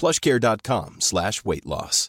Plush care dot com slash weight loss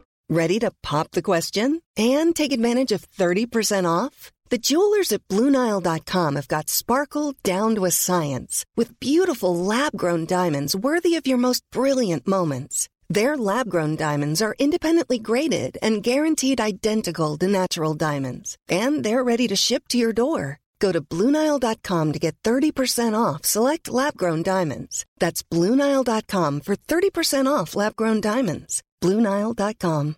Very the کوچنجرٹی percents worthy of your موسٹنٹ moments their lab grounds natural diamonds ڈورین oil dot com to get پراؤنڈس dot com with percent diamonds پلون dot com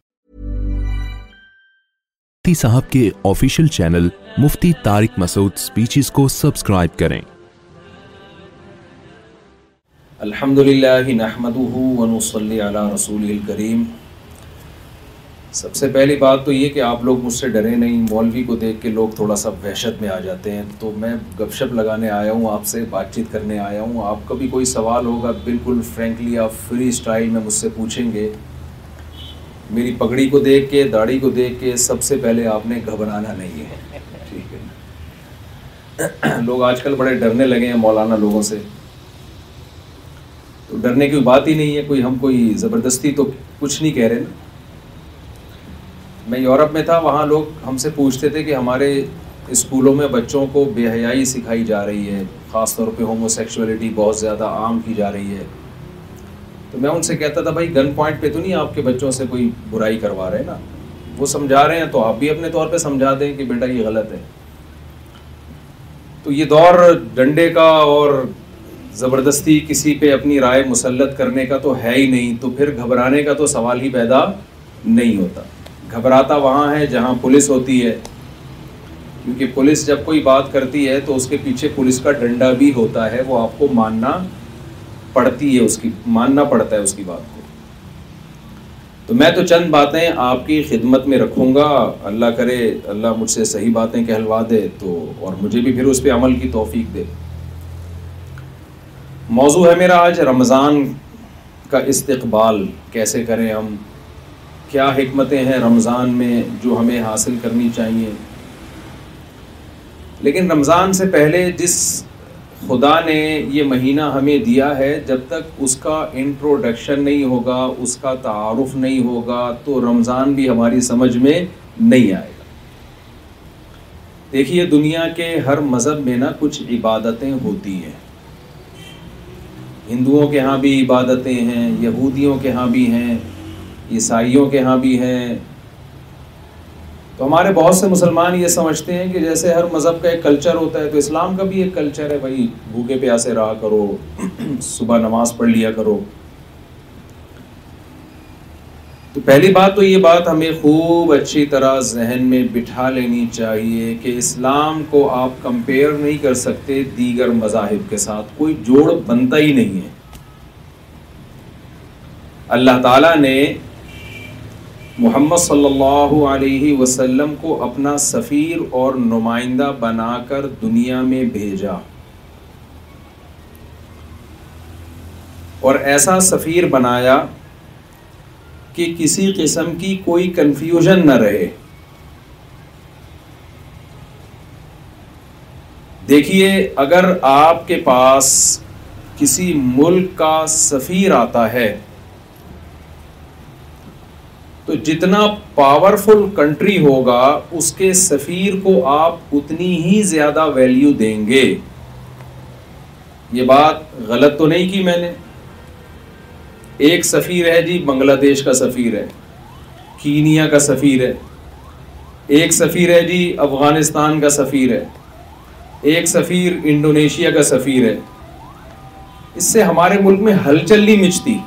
مفتی صاحب کے official channel Mufti Tariq Masood speeches کو subscribe کریں الحمدللہ نحمده ونصلی علی رسول الکریم سب سے پہلی بات تو یہ کہ آپ لوگ مجھ سے ڈرے نہیں مولوی کو دیکھ کے لوگ تھوڑا سا وحشت میں آ جاتے ہیں تو میں گپ شپ لگانے آیا ہوں آپ سے بات چیت کرنے آیا ہوں آپ کا بھی کوئی سوال ہوگا بالکل فرینکلی آپ فری سٹائل میں مجھ سے پوچھیں گے میری پگڑی کو دیکھ کے داڑھی کو دیکھ کے سب سے پہلے آپ نے گھبرانا نہیں ہے ٹھیک ہے لوگ آج کل بڑے ڈرنے لگے ہیں مولانا لوگوں سے تو ڈرنے کی بات ہی نہیں ہے کوئی ہم کوئی زبردستی تو کچھ نہیں کہہ رہے نا میں یورپ میں تھا وہاں لوگ ہم سے پوچھتے تھے کہ ہمارے اسکولوں میں بچوں کو بے حیائی سکھائی جا رہی ہے خاص طور پہ ہومو سیکشولیٹی بہت زیادہ عام کی جا رہی ہے تو میں ان سے کہتا تھا بھائی گن پوائنٹ پہ تو نہیں آپ کے بچوں سے کوئی برائی کروا رہے نا وہ سمجھا رہے ہیں تو آپ بھی اپنے طور پہ سمجھا دیں کہ بیٹا یہ غلط ہے تو یہ دور ڈنڈے کا اور زبردستی کسی پہ اپنی رائے مسلط کرنے کا تو ہے ہی نہیں تو پھر گھبرانے کا تو سوال ہی پیدا نہیں ہوتا گھبراتا وہاں ہے جہاں پولیس ہوتی ہے کیونکہ پولیس جب کوئی بات کرتی ہے تو اس کے پیچھے پولیس کا ڈنڈا بھی ہوتا ہے وہ آپ کو ماننا پڑتی ہے اس کی ماننا پڑتا ہے اس کی بات کو تو میں تو چند باتیں آپ کی خدمت میں رکھوں گا اللہ کرے اللہ مجھ سے صحیح باتیں کہلوا دے تو اور مجھے بھی پھر اس پہ عمل کی توفیق دے موضوع ہے میرا آج رمضان کا استقبال کیسے کریں ہم کیا حکمتیں ہیں رمضان میں جو ہمیں حاصل کرنی چاہیے لیکن رمضان سے پہلے جس خدا نے یہ مہینہ ہمیں دیا ہے جب تک اس کا انٹروڈکشن نہیں ہوگا اس کا تعارف نہیں ہوگا تو رمضان بھی ہماری سمجھ میں نہیں آئے گا دیکھیے دنیا کے ہر مذہب میں نا کچھ عبادتیں ہوتی ہیں ہندوؤں کے ہاں بھی عبادتیں ہیں یہودیوں کے ہاں بھی ہیں عیسائیوں کے ہاں بھی ہیں تو ہمارے بہت سے مسلمان یہ سمجھتے ہیں کہ جیسے ہر مذہب کا ایک کلچر ہوتا ہے تو اسلام کا بھی ایک کلچر ہے بھائی بھوکے پیاسے رہا کرو صبح نماز پڑھ لیا کرو تو پہلی بات تو یہ بات ہمیں خوب اچھی طرح ذہن میں بٹھا لینی چاہیے کہ اسلام کو آپ کمپیئر نہیں کر سکتے دیگر مذاہب کے ساتھ کوئی جوڑ بنتا ہی نہیں ہے اللہ تعالیٰ نے محمد صلی اللہ علیہ وسلم کو اپنا سفیر اور نمائندہ بنا کر دنیا میں بھیجا اور ایسا سفیر بنایا کہ کسی قسم کی کوئی کنفیوژن نہ رہے دیکھیے اگر آپ کے پاس کسی ملک کا سفیر آتا ہے تو جتنا پاورفل کنٹری ہوگا اس کے سفیر کو آپ اتنی ہی زیادہ ویلیو دیں گے یہ بات غلط تو نہیں کی میں نے ایک سفیر ہے جی بنگلہ دیش کا سفیر ہے کینیا کا سفیر ہے ایک سفیر ہے جی افغانستان کا سفیر ہے ایک سفیر انڈونیشیا کا سفیر ہے اس سے ہمارے ملک میں ہلچل نہیں مچتی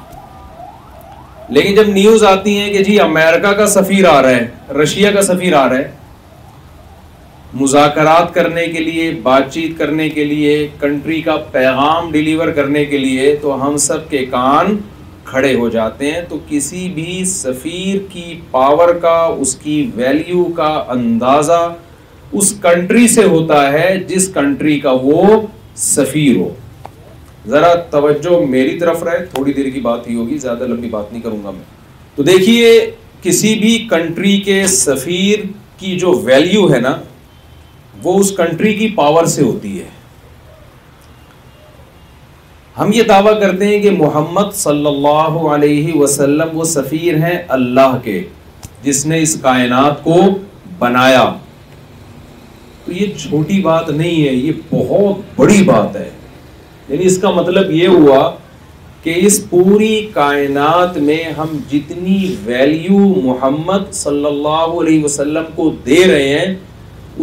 لیکن جب نیوز آتی ہے کہ جی امریکہ کا سفیر آ رہا ہے رشیا کا سفیر آ رہا ہے مذاکرات کرنے کے لیے بات چیت کرنے کے لیے کنٹری کا پیغام ڈیلیور کرنے کے لیے تو ہم سب کے کان کھڑے ہو جاتے ہیں تو کسی بھی سفیر کی پاور کا اس کی ویلیو کا اندازہ اس کنٹری سے ہوتا ہے جس کنٹری کا وہ سفیر ہو ذرا توجہ میری طرف رہے تھوڑی دیر کی بات ہی ہوگی زیادہ لمبی بات نہیں کروں گا میں تو دیکھیے کسی بھی کنٹری کے سفیر کی جو ویلیو ہے نا وہ اس کنٹری کی پاور سے ہوتی ہے ہم یہ دعویٰ کرتے ہیں کہ محمد صلی اللہ علیہ وسلم وہ سفیر ہیں اللہ کے جس نے اس کائنات کو بنایا تو یہ چھوٹی بات نہیں ہے یہ بہت بڑی بات ہے یعنی اس کا مطلب یہ ہوا کہ اس پوری کائنات میں ہم جتنی ویلیو محمد صلی اللہ علیہ وسلم کو دے رہے ہیں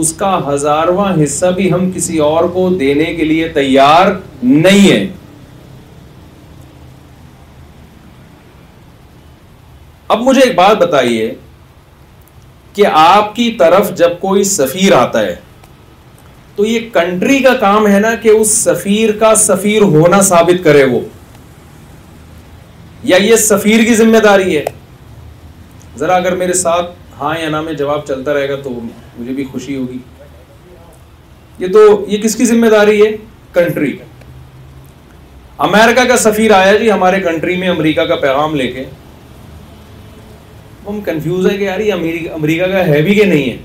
اس کا ہزارواں حصہ بھی ہم کسی اور کو دینے کے لیے تیار نہیں ہیں اب مجھے ایک بات بتائیے کہ آپ کی طرف جب کوئی سفیر آتا ہے تو یہ کنٹری کا کام ہے نا کہ اس سفیر کا سفیر ہونا ثابت کرے وہ یا یہ سفیر کی ذمہ داری ہے ذرا اگر میرے ساتھ ہاں یا نہ میں جواب چلتا رہے گا تو مجھے بھی خوشی ہوگی یہ تو یہ کس کی ذمہ داری ہے کنٹری امریکہ کا سفیر آیا جی ہمارے کنٹری میں امریکہ کا پیغام لے کے ہم کنفیوز ہے کہ یار یہ امریکہ کا ہے بھی کہ نہیں ہے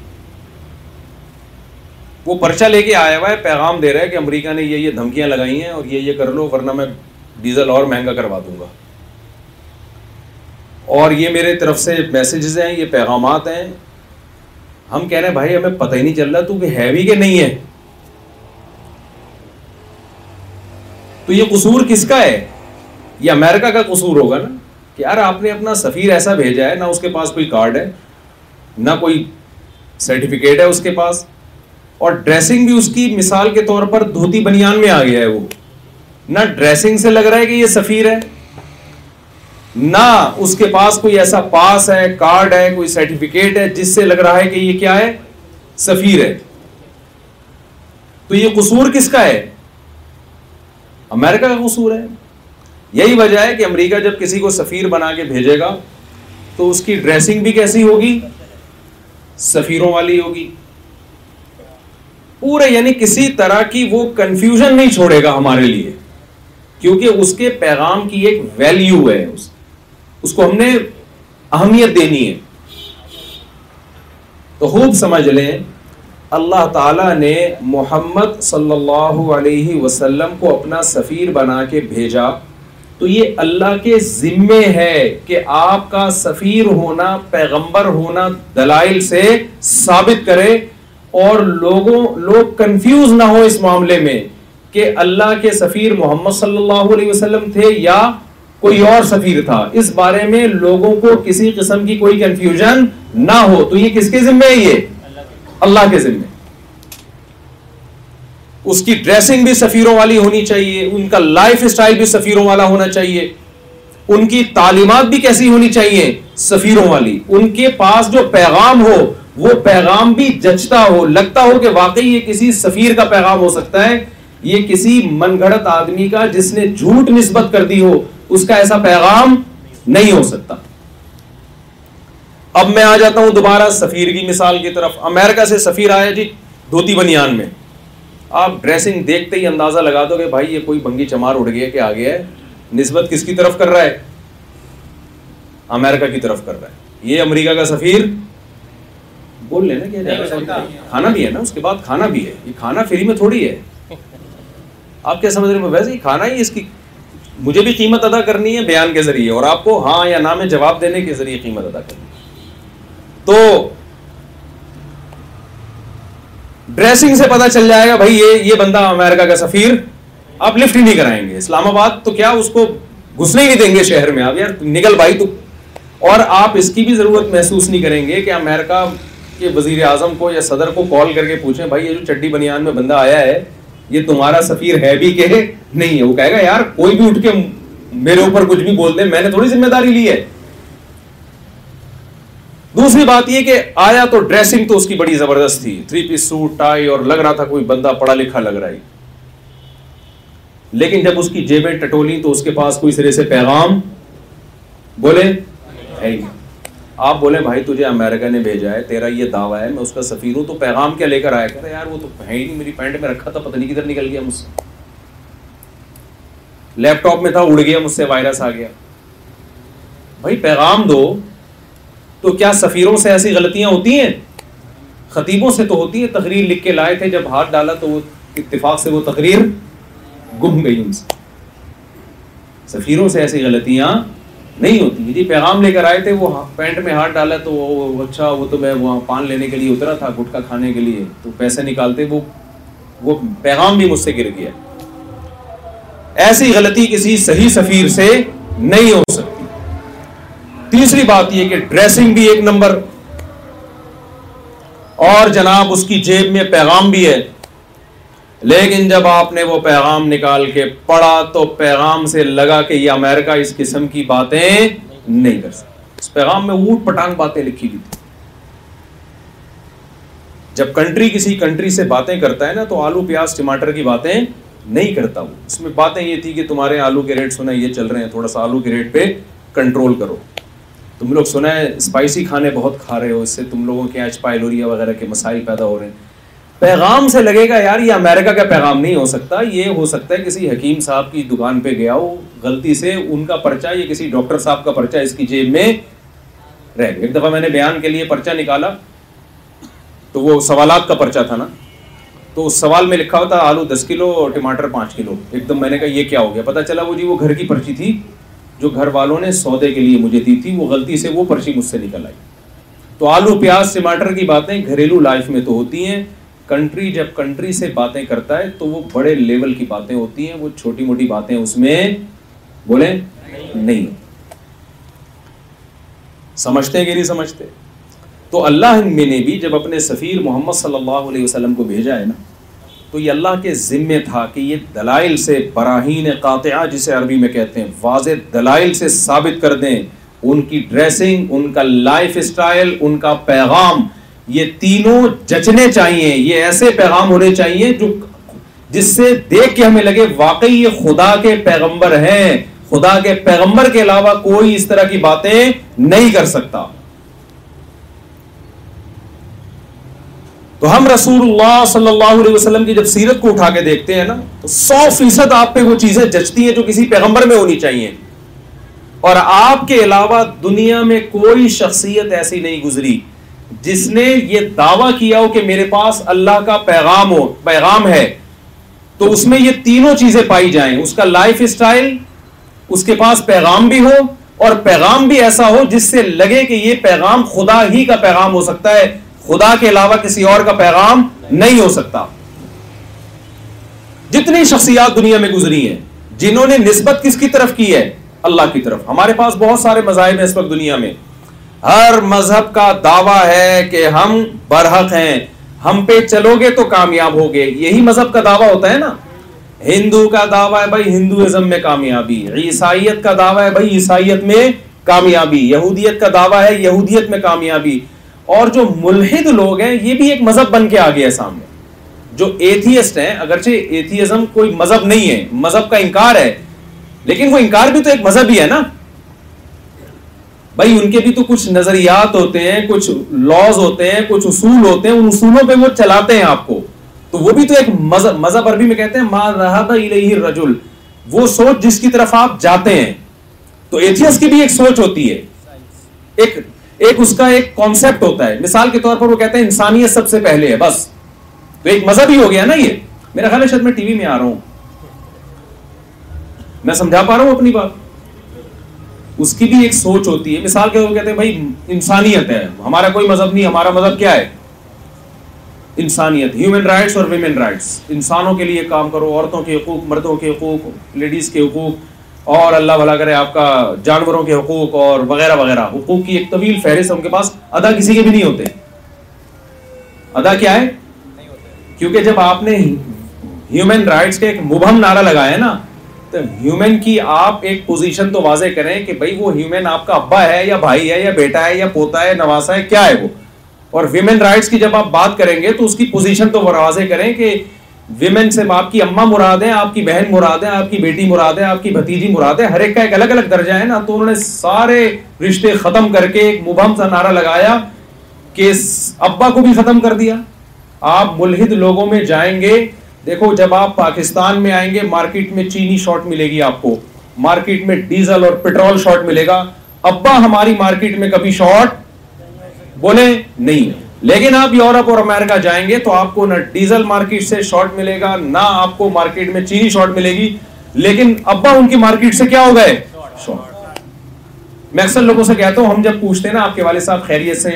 وہ پرچہ لے کے آیا ہوا ہے پیغام دے رہا ہے کہ امریکہ نے یہ یہ دھمکیاں لگائی ہیں اور یہ یہ کر لو ورنہ میں ڈیزل اور مہنگا کروا دوں گا اور یہ میرے طرف سے میسیجز ہیں یہ پیغامات ہیں ہم کہہ رہے ہیں بھائی ہمیں پتہ ہی نہیں چل رہا تو کہ ہے کہ نہیں ہے تو یہ قصور کس کا ہے یہ امریکہ کا قصور ہوگا نا کہ یار آپ نے اپنا سفیر ایسا بھیجا ہے نہ اس کے پاس کوئی کارڈ ہے نہ کوئی سرٹیفکیٹ ہے اس کے پاس اور ڈریسنگ بھی اس کی مثال کے طور پر دھوتی بنیان میں آ گیا ہے وہ نہ ڈریسنگ سے لگ رہا ہے کہ یہ سفیر ہے نہ اس کے پاس کوئی ایسا پاس ہے کارڈ ہے کوئی سرٹیفکیٹ ہے جس سے لگ رہا ہے کہ یہ کیا ہے سفیر ہے تو یہ قصور کس کا ہے امریکہ کا قصور ہے یہی وجہ ہے کہ امریکہ جب کسی کو سفیر بنا کے بھیجے گا تو اس کی ڈریسنگ بھی کیسی ہوگی سفیروں والی ہوگی پورے یعنی کسی طرح کی وہ کنفیوژن نہیں چھوڑے گا ہمارے لیے کیونکہ اس کے پیغام کی ایک ویلیو ہے اس, اس کو ہم نے اہمیت دینی ہے تو خوب سمجھ لیں اللہ تعالیٰ نے محمد صلی اللہ علیہ وسلم کو اپنا سفیر بنا کے بھیجا تو یہ اللہ کے ذمے ہے کہ آپ کا سفیر ہونا پیغمبر ہونا دلائل سے ثابت کرے اور لوگوں لوگ کنفیوز نہ ہو اس معاملے میں کہ اللہ کے سفیر محمد صلی اللہ علیہ وسلم تھے یا کوئی اور سفیر تھا اس بارے میں لوگوں کو کسی قسم کی کوئی کنفیوژن نہ ہو تو یہ کس کے ذمہ ہے یہ اللہ کے ذمہ اس کی ڈریسنگ بھی سفیروں والی ہونی چاہیے ان کا لائف اسٹائل بھی سفیروں والا ہونا چاہیے ان کی تعلیمات بھی کیسی ہونی چاہیے سفیروں والی ان کے پاس جو پیغام ہو وہ پیغام بھی جچتا ہو لگتا ہو کہ واقعی یہ کسی سفیر کا پیغام ہو سکتا ہے یہ کسی من گھڑت آدمی کا جس نے جھوٹ نسبت کر دی ہو اس کا ایسا پیغام نہیں ہو سکتا اب میں آ جاتا ہوں دوبارہ سفیر کی مثال کی طرف امریکہ سے سفیر آیا جی دھوتی بنیان میں آپ ڈریسنگ دیکھتے ہی اندازہ لگا دو کہ بھائی یہ کوئی بنگی چمار اڑ گیا کہ آ گیا ہے نسبت کس کی طرف کر رہا ہے امریکہ کی طرف کر رہا ہے یہ امریکہ کا سفیر بول لیں کیا جائے کھانا بھی ہے نا اس کے بعد کھانا بھی ہے یہ کھانا فری میں تھوڑی ہے آپ کیا سمجھ رہے ہیں ویسے کھانا ہی اس کی مجھے بھی قیمت ادا کرنی ہے بیان کے ذریعے اور آپ کو ہاں یا نہ میں جواب دینے کے ذریعے قیمت ادا کرنی تو ڈریسنگ سے پتا چل جائے گا بھائی یہ یہ بندہ امریکہ کا سفیر آپ لفٹ ہی نہیں کرائیں گے اسلام آباد تو کیا اس کو گھسنے ہی دیں گے شہر میں آپ یار نکل بھائی تو اور آپ اس کی بھی ضرورت محسوس نہیں کریں گے کہ امریکہ کہ وزیر اعظم کو یا صدر کو کال کر کے پوچھیں بھائی یہ جو چڈی بنیان میں بندہ آیا ہے یہ تمہارا سفیر ہے بھی کہ نہیں ہے وہ کہے گا یار کوئی بھی اٹھ کے میرے اوپر کچھ بھی بول دے میں نے تھوڑی ذمہ داری لی ہے دوسری بات یہ کہ آیا تو ڈریسنگ تو اس کی بڑی زبردست تھی تھری پیس سوٹ ٹائی اور لگ رہا تھا کوئی بندہ پڑھا لکھا لگ رہا ہی لیکن جب اس کی جیبیں ٹٹولی تو اس کے پاس کوئی سرے سے پیغام بولے ہے آپ بولیں بھائی تجھے امریکہ نے بھیجا ہے تیرا یہ دعویٰ ہے میں اس کا سفیر ہوں تو پیغام کیا لے کر آیا کہتا ہے یار وہ تو ہے ہی نہیں میری پینٹ میں رکھا تھا پتہ نہیں کدھر نکل گیا مجھ سے لیپ ٹاپ میں تھا اڑ گیا مجھ سے وائرس آ گیا بھائی پیغام دو تو کیا سفیروں سے ایسی غلطیاں ہوتی ہیں خطیبوں سے تو ہوتی ہیں تقریر لکھ کے لائے تھے جب ہاتھ ڈالا تو وہ اتفاق سے وہ تقریر گم گئی ان سے سفیروں سے ایسی غلطیاں نہیں ہوتی جی پیغام لے کر آئے تھے وہ پینٹ میں ہاتھ ڈالا تو اچھا وہ تو میں وہاں پان لینے کے لیے اترا تھا گٹکا کھانے کے لیے تو پیسے نکالتے وہ وہ پیغام بھی مجھ سے گر گیا ایسی غلطی کسی صحیح سفیر سے نہیں ہو سکتی تیسری بات یہ کہ ڈریسنگ بھی ایک نمبر اور جناب اس کی جیب میں پیغام بھی ہے لیکن جب آپ نے وہ پیغام نکال کے پڑھا تو پیغام سے لگا کہ یہ امریکہ اس قسم کی باتیں نہیں کر سکتا اس پیغام میں اوٹ پٹانگ باتیں لکھی گئی تھی جب کنٹری کسی کنٹری سے باتیں کرتا ہے نا تو آلو پیاز ٹماٹر کی باتیں نہیں کرتا وہ اس میں باتیں یہ تھی کہ تمہارے آلو کے ریٹ سنا یہ چل رہے ہیں تھوڑا سا آلو کے ریٹ پہ کنٹرول کرو تم لوگ سنا ہے اسپائسی کھانے بہت کھا رہے ہو اس سے تم لوگوں کے وغیرہ کے مسائل پیدا ہو رہے ہیں پیغام سے لگے گا یار یہ امریکہ کا پیغام نہیں ہو سکتا یہ ہو سکتا ہے کسی حکیم صاحب کی دکان پہ گیا ہو غلطی سے ان کا پرچہ یا کسی ڈاکٹر صاحب کا پرچہ اس کی جیب میں رہ گئے ایک دفعہ میں نے بیان کے لیے پرچہ نکالا تو وہ سوالات کا پرچہ تھا نا تو اس سوال میں لکھا ہوتا آلو دس کلو اور ٹماٹر پانچ کلو ایک دم میں نے کہا یہ کیا ہو گیا پتا چلا وہ جی وہ گھر کی پرچی تھی جو گھر والوں نے سودے کے لیے مجھے دی تھی وہ غلطی سے وہ پرچی مجھ سے نکل آئی تو آلو پیاز ٹماٹر کی باتیں گھریلو لائف میں تو ہوتی ہیں کنٹری جب کنٹری سے باتیں کرتا ہے تو وہ بڑے لیول کی باتیں ہوتی ہیں وہ چھوٹی موٹی باتیں اس میں بولیں نہیں سمجھتے کہ نہیں سمجھتے تو اللہ میں نے بھی جب اپنے سفیر محمد صلی اللہ علیہ وسلم کو بھیجا ہے نا تو یہ اللہ کے ذمے تھا کہ یہ دلائل سے براہین قاطعہ جسے عربی میں کہتے ہیں واضح دلائل سے ثابت کر دیں ان کی ڈریسنگ ان کا لائف اسٹائل ان کا پیغام یہ تینوں جچنے چاہیے یہ ایسے پیغام ہونے چاہیے جو جس سے دیکھ کے ہمیں لگے واقعی یہ خدا کے پیغمبر ہیں خدا کے پیغمبر کے علاوہ کوئی اس طرح کی باتیں نہیں کر سکتا تو ہم رسول اللہ صلی اللہ علیہ وسلم کی جب سیرت کو اٹھا کے دیکھتے ہیں نا تو سو فیصد آپ پہ وہ چیزیں جچتی ہیں جو کسی پیغمبر میں ہونی چاہیے اور آپ کے علاوہ دنیا میں کوئی شخصیت ایسی نہیں گزری جس نے یہ دعویٰ کیا ہو کہ میرے پاس اللہ کا پیغام ہو پیغام ہے تو اس میں یہ تینوں چیزیں پائی جائیں اس کا لائف اسٹائل اس کے پاس پیغام بھی ہو اور پیغام بھی ایسا ہو جس سے لگے کہ یہ پیغام خدا ہی کا پیغام ہو سکتا ہے خدا کے علاوہ کسی اور کا پیغام نہیں ہو سکتا جتنی شخصیات دنیا میں گزری ہیں جنہوں نے نسبت کس کی طرف کی ہے اللہ کی طرف ہمارے پاس بہت سارے مذاہب ہیں اس وقت دنیا میں ہر مذہب کا دعویٰ ہے کہ ہم برحق ہیں ہم پہ چلو گے تو کامیاب ہوگے یہی مذہب کا دعویٰ ہوتا ہے نا ہندو کا دعویٰ ہے بھائی ہندوازم میں کامیابی عیسائیت کا دعویٰ ہے بھائی عیسائیت میں کامیابی یہودیت کا دعویٰ ہے یہودیت میں کامیابی اور جو ملحد لوگ ہیں یہ بھی ایک مذہب بن کے آگے ہے سامنے جو ایتھیسٹ ہیں اگرچہ ایتھیزم کوئی مذہب نہیں ہے مذہب کا انکار ہے لیکن وہ انکار بھی تو ایک مذہب ہی ہے نا بھائی ان کے بھی تو کچھ نظریات ہوتے ہیں کچھ لاز ہوتے ہیں کچھ اصول ہوتے ہیں ان اصولوں پہ وہ چلاتے ہیں آپ کو تو وہ بھی تو ایک مذہب مذہب عربی میں کہتے ہیں وہ سوچ جس کی طرف آپ جاتے ہیں تو ایتھیس کی بھی ایک سوچ ہوتی ہے ایک ایک اس کا ایک کانسیپٹ ہوتا ہے مثال کے طور پر وہ کہتے ہیں انسانیت سب سے پہلے ہے بس تو ایک مذہب ہی ہو گیا نا یہ میرا خیال ہے شاید میں ٹی وی میں آ رہا ہوں میں سمجھا پا رہا ہوں اپنی بات اس کی بھی ایک سوچ ہوتی ہے مثال کے طور کہتے ہیں بھائی انسانیت ہے ہمارا کوئی مذہب نہیں ہمارا مذہب کیا ہے انسانیت ہیومن رائٹس اور ویمن رائٹس انسانوں کے لیے کام کرو عورتوں کے حقوق مردوں کے حقوق لیڈیز کے حقوق اور اللہ بھلا کرے آپ کا جانوروں کے حقوق اور وغیرہ وغیرہ حقوق کی ایک طویل فہرست ہے ان کے پاس ادا کسی کے بھی نہیں ہوتے ادا کیا ہے کیونکہ جب آپ نے ہیومن رائٹس کا ایک مبہم نعرہ لگایا ہے نا تو ہیومن کی آپ ایک پوزیشن تو واضح کریں کہ بھائی وہ ہیومن آپ کا ابا ہے یا بھائی ہے یا بیٹا ہے یا پوتا ہے نواسا ہے کیا ہے وہ اور ویمن رائٹس کی جب آپ بات کریں گے تو اس کی پوزیشن تو واضح کریں کہ ویمن سے آپ کی اماں مراد ہیں آپ کی بہن مراد ہیں آپ کی بیٹی مراد ہے آپ کی بھتیجی مراد ہے ہر ایک کا ایک الگ الگ درجہ ہے نا تو انہوں نے سارے رشتے ختم کر کے ایک مبہم سا نعرہ لگایا کہ ابا کو بھی ختم کر دیا آپ ملحد لوگوں میں جائیں گے دیکھو جب آپ پاکستان میں آئیں گے مارکیٹ میں چینی شارٹ ملے گی آپ کو مارکیٹ میں ڈیزل اور پیٹرول شارٹ ملے گا ابا ہماری مارکیٹ میں کبھی شارٹ بولے نہیں لیکن آپ یورپ اور امریکہ جائیں گے تو آپ کو نہ ڈیزل مارکیٹ سے شارٹ ملے گا نہ آپ کو مارکیٹ میں چینی شارٹ ملے گی لیکن ابا ان کی مارکیٹ سے کیا ہو گئے شارٹ میں اکثر لوگوں سے کہتا ہوں ہم جب پوچھتے ہیں نا آپ کے والد صاحب خیریت سے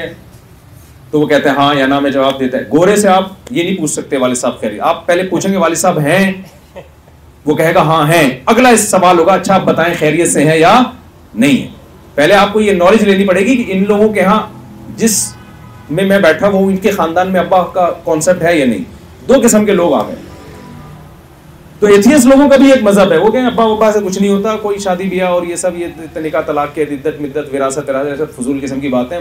تو وہ کہتے ہیں ہاں یا نہ میں جواب دیتا ہے گورے سے آپ یہ نہیں پوچھ سکتے والد صاحب خیریت آپ پہلے پوچھیں گے والد صاحب ہیں وہ کہے گا ہاں ہیں اگلا اس سوال ہوگا اچھا آپ بتائیں خیریت سے ہیں یا نہیں ہے پہلے آپ کو یہ نالج لینی پڑے گی کہ ان لوگوں کے ہاں جس میں میں بیٹھا ہوں ان کے خاندان میں ابا کا کانسیپٹ ہے یا نہیں دو قسم کے لوگ آ گئے تو ایتھیس لوگوں کا بھی ایک مذہب ہے وہ کہیں ابا ابا سے کچھ نہیں ہوتا کوئی شادی بیاہ اور یہ سب یہ نکاح طلاق کے ردت مدت وراثت فضول قسم کی بات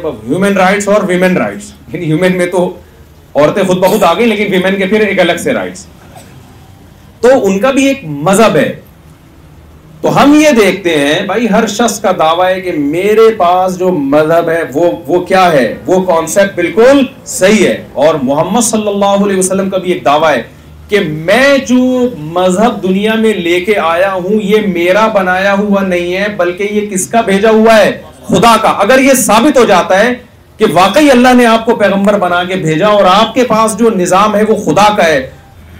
رائٹس اور ویمن رائٹس یعنی ہیومن میں تو عورتیں خود بخود آ گئی لیکن تو ان کا بھی ایک مذہب ہے تو ہم یہ دیکھتے ہیں بھائی ہر شخص کا دعویٰ ہے کہ میرے پاس جو مذہب ہے وہ کیا ہے وہ کانسیپٹ بالکل صحیح ہے اور محمد صلی اللہ علیہ وسلم کا بھی ایک دعویٰ ہے کہ میں جو مذہب دنیا میں لے کے آیا ہوں یہ میرا بنایا ہوا نہیں ہے بلکہ یہ کس کا بھیجا ہوا ہے خدا کا اگر یہ ثابت ہو جاتا ہے کہ واقعی اللہ نے آپ کو پیغمبر بنا کے بھیجا اور آپ کے پاس جو نظام ہے وہ خدا کا ہے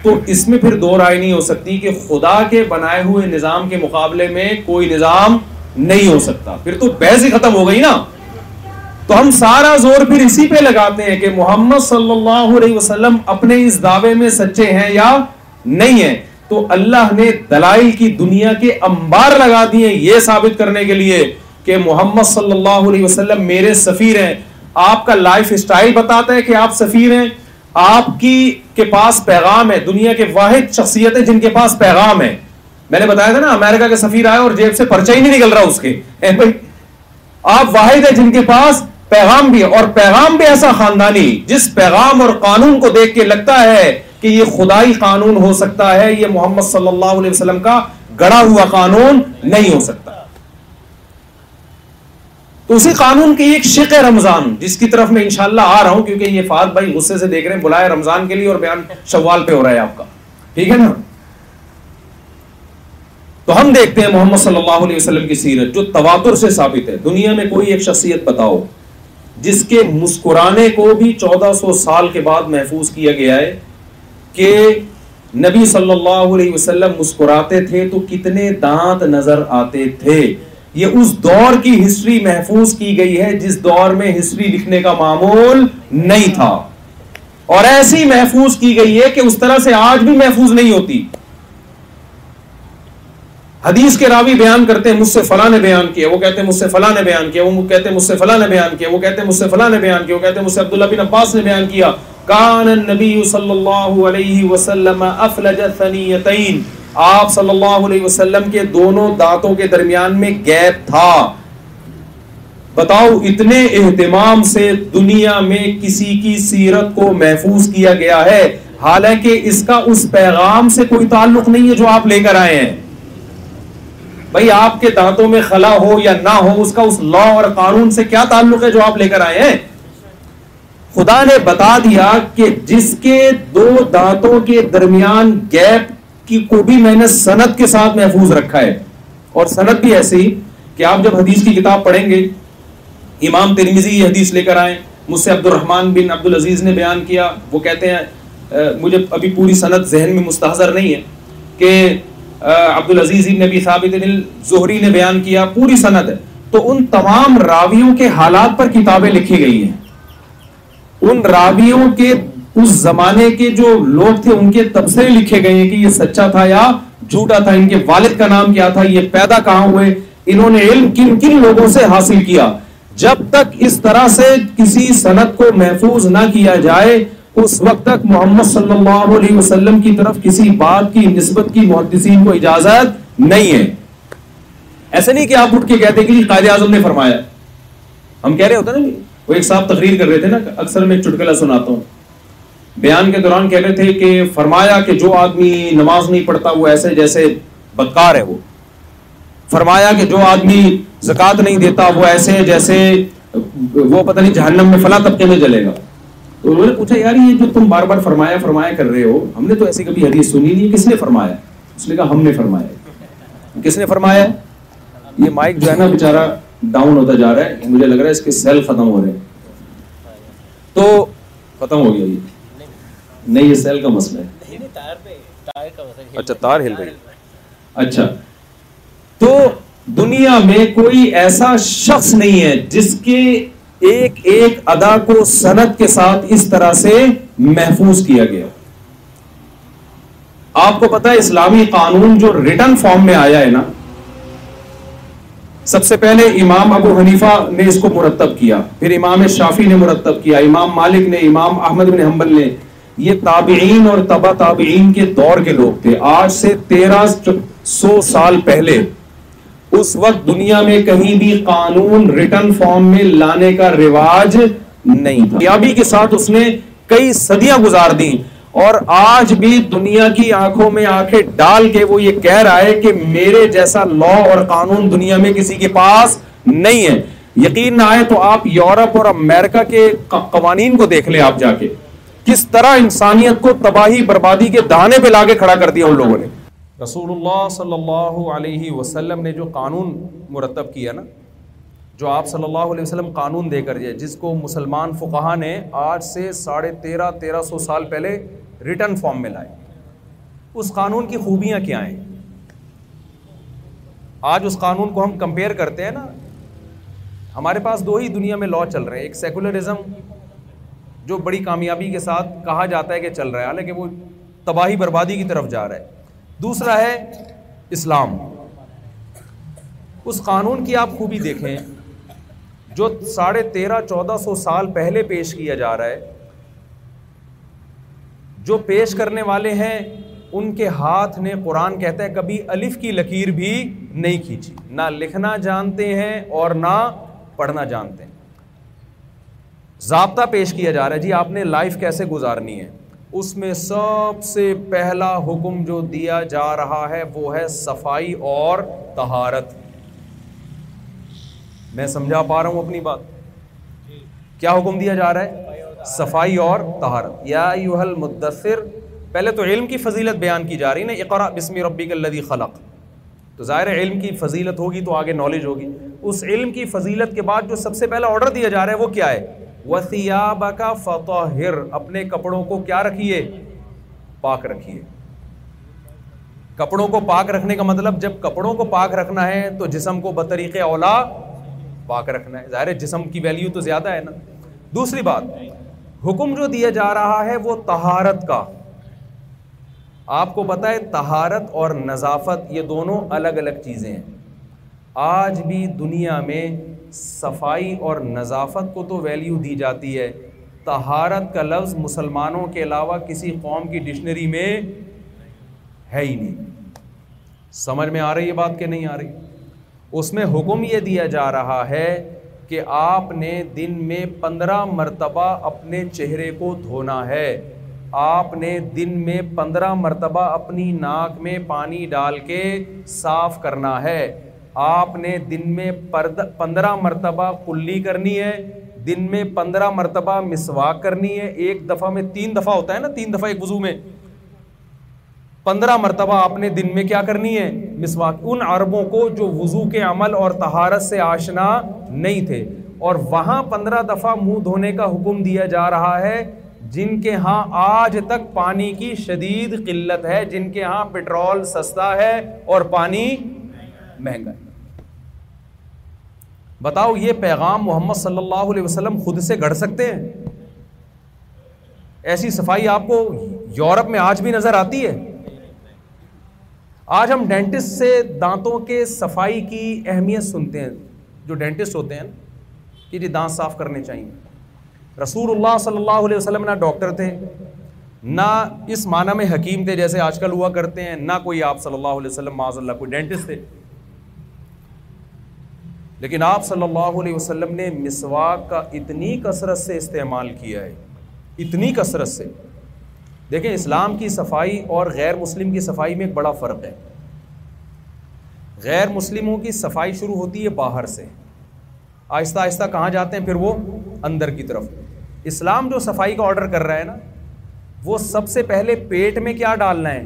تو اس میں پھر دو رائے نہیں ہو سکتی کہ خدا کے بنائے ہوئے نظام کے مقابلے میں کوئی نظام نہیں ہو سکتا پھر تو بحث ہی ختم ہو گئی نا تو ہم سارا زور پھر اسی پہ لگاتے ہیں کہ محمد صلی اللہ علیہ وسلم اپنے اس دعوے میں سچے ہیں یا نہیں ہیں تو اللہ نے دلائل کی دنیا کے لگا یہ ثابت کرنے کے لیے کہ محمد صلی اللہ علیہ وسلم میرے سفیر ہیں آپ کا لائف اسٹائل بتاتا ہے کہ آپ سفیر ہیں آپ کی کے پاس پیغام ہے دنیا کے واحد شخصیت ہے جن کے پاس پیغام ہے میں نے بتایا تھا نا امریکہ کے سفیر آئے اور جیب سے پرچہ ہی نہیں نکل رہا اس کے آپ واحد ہے جن کے پاس پیغام بھی اور پیغام بھی ایسا خاندانی جس پیغام اور قانون کو دیکھ کے لگتا ہے کہ یہ خدائی قانون ہو سکتا ہے یہ محمد صلی اللہ علیہ وسلم کا گڑا ہوا قانون نہیں ہو سکتا تو اسی قانون کی ایک شق ہے رمضان جس کی طرف میں انشاءاللہ آ رہا ہوں کیونکہ یہ فاد بھائی غصے سے دیکھ رہے ہیں بلائے رمضان کے لیے اور بیان شوال پہ ہو رہا ہے آپ کا ٹھیک ہے نا تو ہم دیکھتے ہیں محمد صلی اللہ علیہ وسلم کی سیرت جو تواتر سے ثابت ہے دنیا میں کوئی ایک شخصیت بتاؤ جس کے مسکرانے کو بھی چودہ سو سال کے بعد محفوظ کیا گیا ہے کہ نبی صلی اللہ علیہ وسلم مسکراتے تھے تو کتنے دانت نظر آتے تھے یہ اس دور کی ہسٹری محفوظ کی گئی ہے جس دور میں ہسٹری لکھنے کا معمول نہیں تھا اور ایسی محفوظ کی گئی ہے کہ اس طرح سے آج بھی محفوظ نہیں ہوتی حدیث کے راوی بیان کرتے ہیں مجھ سے فلاں نے بیان کیا وہ کہتے ہیں مجھ سے فلاں نے بیان کیا وہ کہتے ہیں مجھ سے فلاں نے بیان کیا وہ کہتے ہیں مجھ سے فلاں نے بیان کیا وہ کہتے ہیں مجھ سے عبداللہ بن عباس نے بیان کیا کان النبی صلی اللہ علیہ وسلم افلج ثنیتین آپ صلی اللہ علیہ وسلم کے دونوں دانتوں کے درمیان میں گیپ تھا بتاؤ اتنے اہتمام سے دنیا میں کسی کی سیرت کو محفوظ کیا گیا ہے حالانکہ اس کا اس پیغام سے کوئی تعلق نہیں ہے جو آپ لے کر آئے ہیں بھائی آپ کے دانتوں میں خلا ہو یا نہ ہو اس کا اس لا اور قانون سے کیا تعلق ہے جو آپ لے کر آئے ہیں خدا نے بتا دیا کہ جس کے دو دانتوں کے درمیان گیپ کی کو بھی میں نے سنت کے ساتھ محفوظ رکھا ہے اور سنت بھی ایسی کہ آپ جب حدیث کی کتاب پڑھیں گے امام ترمیزی یہ حدیث لے کر آئیں مجھ سے عبد الرحمن بن عبد العزیز نے بیان کیا وہ کہتے ہیں مجھے ابھی پوری سنت ذہن میں مستحضر نہیں ہے کہ عبدالعزیز ابن ابی ثابت زہری نے بیان کیا پوری سند ہے تو ان تمام راویوں کے حالات پر کتابیں لکھی گئی ہیں ان راویوں کے اس زمانے کے جو لوگ تھے ان کے تبصرے لکھے گئے ہیں کہ یہ سچا تھا یا جھوٹا تھا ان کے والد کا نام کیا تھا یہ پیدا کہاں ہوئے انہوں نے علم کن کن لوگوں سے حاصل کیا جب تک اس طرح سے کسی سند کو محفوظ نہ کیا جائے اس وقت تک محمد صلی اللہ علیہ وسلم کی طرف کسی بات کی نسبت کی محدثین کو اجازت نہیں ہے ایسا نہیں کہ آپ اٹھ کے کہتے کہ جی قائد اعظم نے فرمایا ہم کہہ رہے ہوتے نا جی، وہ ایک صاحب تقریر کر رہے تھے نا اکثر میں چٹکلا سناتا ہوں بیان کے دوران کہہ رہے تھے کہ فرمایا کہ جو آدمی نماز نہیں پڑھتا وہ ایسے جیسے بدکار ہے وہ فرمایا کہ جو آدمی زکوٰۃ نہیں دیتا وہ ایسے جیسے وہ پتہ نہیں جہنم میں فلاں طبقے میں جلے گا تو انہوں نے پوچھا یار یہ جو تم بار بار فرمایا فرمایا کر رہے ہو ہم نے تو ایسی کبھی حدیث سنی نہیں کس نے فرمایا اس نے کہا ہم نے فرمایا کس نے فرمایا یہ مائک جو ہے نا بیچارا ڈاؤن ہوتا جا رہا ہے مجھے لگ رہا ہے اس کے سیل ختم ہو رہے ہیں تو ختم ہو گیا یہ نہیں یہ سیل کا مسئلہ ہے اچھا تار ہل رہی اچھا تو دنیا میں کوئی ایسا شخص نہیں ہے جس کے ایک ایک ادا کو سنت کے ساتھ اس طرح سے محفوظ کیا گیا آپ کو پتا اسلامی قانون جو ریٹرن فارم میں آیا ہے نا سب سے پہلے امام ابو حنیفہ نے اس کو مرتب کیا پھر امام شافی نے مرتب کیا امام مالک نے امام احمد بن حنبل نے یہ تابعین اور تبا تابعین کے دور کے لوگ تھے آج سے تیرہ سو سال پہلے اس وقت دنیا میں کہیں بھی قانون ریٹرن فارم میں لانے کا رواج نہیں یابی کے ساتھ اس نے کئی صدیاں گزار دیں اور آج بھی دنیا کی آنکھوں میں آنکھیں ڈال کے وہ یہ کہہ رہا ہے کہ میرے جیسا لا اور قانون دنیا میں کسی کے پاس نہیں ہے یقین نہ آئے تو آپ یورپ اور امریکہ کے قوانین کو دیکھ لیں آپ جا کے کس طرح انسانیت کو تباہی بربادی کے دہانے پہ لا کے کھڑا کر دیا ان لوگوں نے رسول اللہ صلی اللہ علیہ وسلم نے جو قانون مرتب کیا نا جو آپ صلی اللہ علیہ وسلم قانون دے کر دیا جس کو مسلمان فقہ نے آج سے ساڑھے تیرہ تیرہ سو سال پہلے ریٹرن فارم میں لائے اس قانون کی خوبیاں کیا ہیں آج اس قانون کو ہم کمپیئر کرتے ہیں نا ہمارے پاس دو ہی دنیا میں لاء چل رہے ہیں ایک سیکولرزم جو بڑی کامیابی کے ساتھ کہا جاتا ہے کہ چل رہا ہے حالانکہ وہ تباہی بربادی کی طرف جا رہا ہے دوسرا ہے اسلام اس قانون کی آپ خوبی دیکھیں جو ساڑھے تیرہ چودہ سو سال پہلے پیش کیا جا رہا ہے جو پیش کرنے والے ہیں ان کے ہاتھ نے قرآن کہتا ہے کبھی الف کی لکیر بھی نہیں کھینچی نہ لکھنا جانتے ہیں اور نہ پڑھنا جانتے ہیں ضابطہ پیش کیا جا رہا ہے جی آپ نے لائف کیسے گزارنی ہے اس میں سب سے پہلا حکم جو دیا جا رہا ہے وہ ہے صفائی اور تہارت میں سمجھا پا رہا ہوں اپنی بات کیا حکم دیا جا رہا ہے صفائی اور تہارت مدثر پہلے تو علم کی فضیلت بیان کی جا رہی نا اقرا بسم ربی لدی خلق تو ظاہر ہے علم کی فضیلت ہوگی تو آگے نالج ہوگی اس علم کی فضیلت کے بعد جو سب سے پہلا آڈر دیا جا رہا ہے وہ کیا ہے وسیاب کا فتحر اپنے کپڑوں کو کیا رکھیے پاک رکھیے کپڑوں کو پاک رکھنے کا مطلب جب کپڑوں کو پاک رکھنا ہے تو جسم کو بطریق اولا پاک رکھنا ہے ظاہر جسم کی ویلیو تو زیادہ ہے نا دوسری بات حکم جو دیا جا رہا ہے وہ تہارت کا آپ کو پتہ تہارت اور نظافت یہ دونوں الگ الگ چیزیں ہیں آج بھی دنیا میں صفائی اور نظافت کو تو ویلیو دی جاتی ہے تہارت کا لفظ مسلمانوں کے علاوہ کسی قوم کی ڈکشنری میں ہے ہی نہیں سمجھ میں آ رہی یہ بات کہ نہیں آ رہی اس میں حکم یہ دیا جا رہا ہے کہ آپ نے دن میں پندرہ مرتبہ اپنے چہرے کو دھونا ہے آپ نے دن میں پندرہ مرتبہ اپنی ناک میں پانی ڈال کے صاف کرنا ہے آپ نے دن میں پندرہ مرتبہ کلی کرنی ہے دن میں پندرہ مرتبہ مسواک کرنی ہے ایک دفعہ میں تین دفعہ ہوتا ہے نا تین دفعہ ایک وضو میں پندرہ مرتبہ آپ نے دن میں کیا کرنی ہے مسواک ان عربوں کو جو وضو کے عمل اور تہارت سے آشنا نہیں تھے اور وہاں پندرہ دفعہ منہ دھونے کا حکم دیا جا رہا ہے جن کے ہاں آج تک پانی کی شدید قلت ہے جن کے ہاں پٹرول سستا ہے اور پانی مہنگا ہے بتاؤ یہ پیغام محمد صلی اللہ علیہ وسلم خود سے گڑھ سکتے ہیں ایسی صفائی آپ کو یورپ میں آج بھی نظر آتی ہے آج ہم ڈینٹس سے دانتوں کے صفائی کی اہمیت سنتے ہیں جو ڈینٹسٹ ہوتے ہیں کہ جی دانت صاف کرنے چاہیے رسول اللہ صلی اللہ علیہ وسلم نہ ڈاکٹر تھے نہ اس معنی میں حکیم تھے جیسے آج کل ہوا کرتے ہیں نہ کوئی آپ صلی اللہ علیہ وسلم معاذ اللہ کوئی ڈینٹسٹ تھے لیکن آپ صلی اللہ علیہ وسلم نے مسواک کا اتنی کثرت سے استعمال کیا ہے اتنی کثرت سے دیکھیں اسلام کی صفائی اور غیر مسلم کی صفائی میں ایک بڑا فرق ہے غیر مسلموں کی صفائی شروع ہوتی ہے باہر سے آہستہ آہستہ کہاں جاتے ہیں پھر وہ اندر کی طرف اسلام جو صفائی کا آڈر کر رہا ہے نا وہ سب سے پہلے پیٹ میں کیا ڈالنا ہے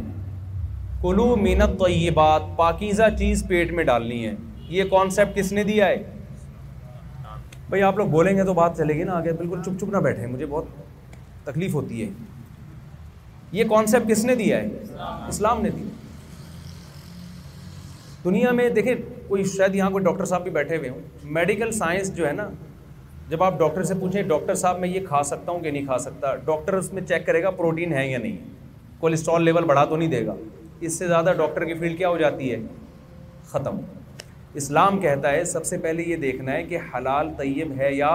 کلو مینت بات پاکیزہ چیز پیٹ میں ڈالنی ہے یہ کانسیپٹ کس نے دیا ہے بھائی آپ لوگ بولیں گے تو بات چلے گی نا آگے بالکل چپ چپ نہ بیٹھے مجھے بہت تکلیف ہوتی ہے یہ کانسیپٹ کس نے دیا ہے اسلام نے دیا دنیا میں دیکھیں کوئی شاید یہاں کوئی ڈاکٹر صاحب بھی بیٹھے ہوئے ہوں میڈیکل سائنس جو ہے نا جب آپ ڈاکٹر سے پوچھیں ڈاکٹر صاحب میں یہ کھا سکتا ہوں کہ نہیں کھا سکتا ڈاکٹر اس میں چیک کرے گا پروٹین ہے یا نہیں کولیسٹرول لیول بڑھا تو نہیں دے گا اس سے زیادہ ڈاکٹر کی فیلڈ کیا ہو جاتی ہے ختم اسلام کہتا ہے سب سے پہلے یہ دیکھنا ہے کہ حلال طیب ہے یا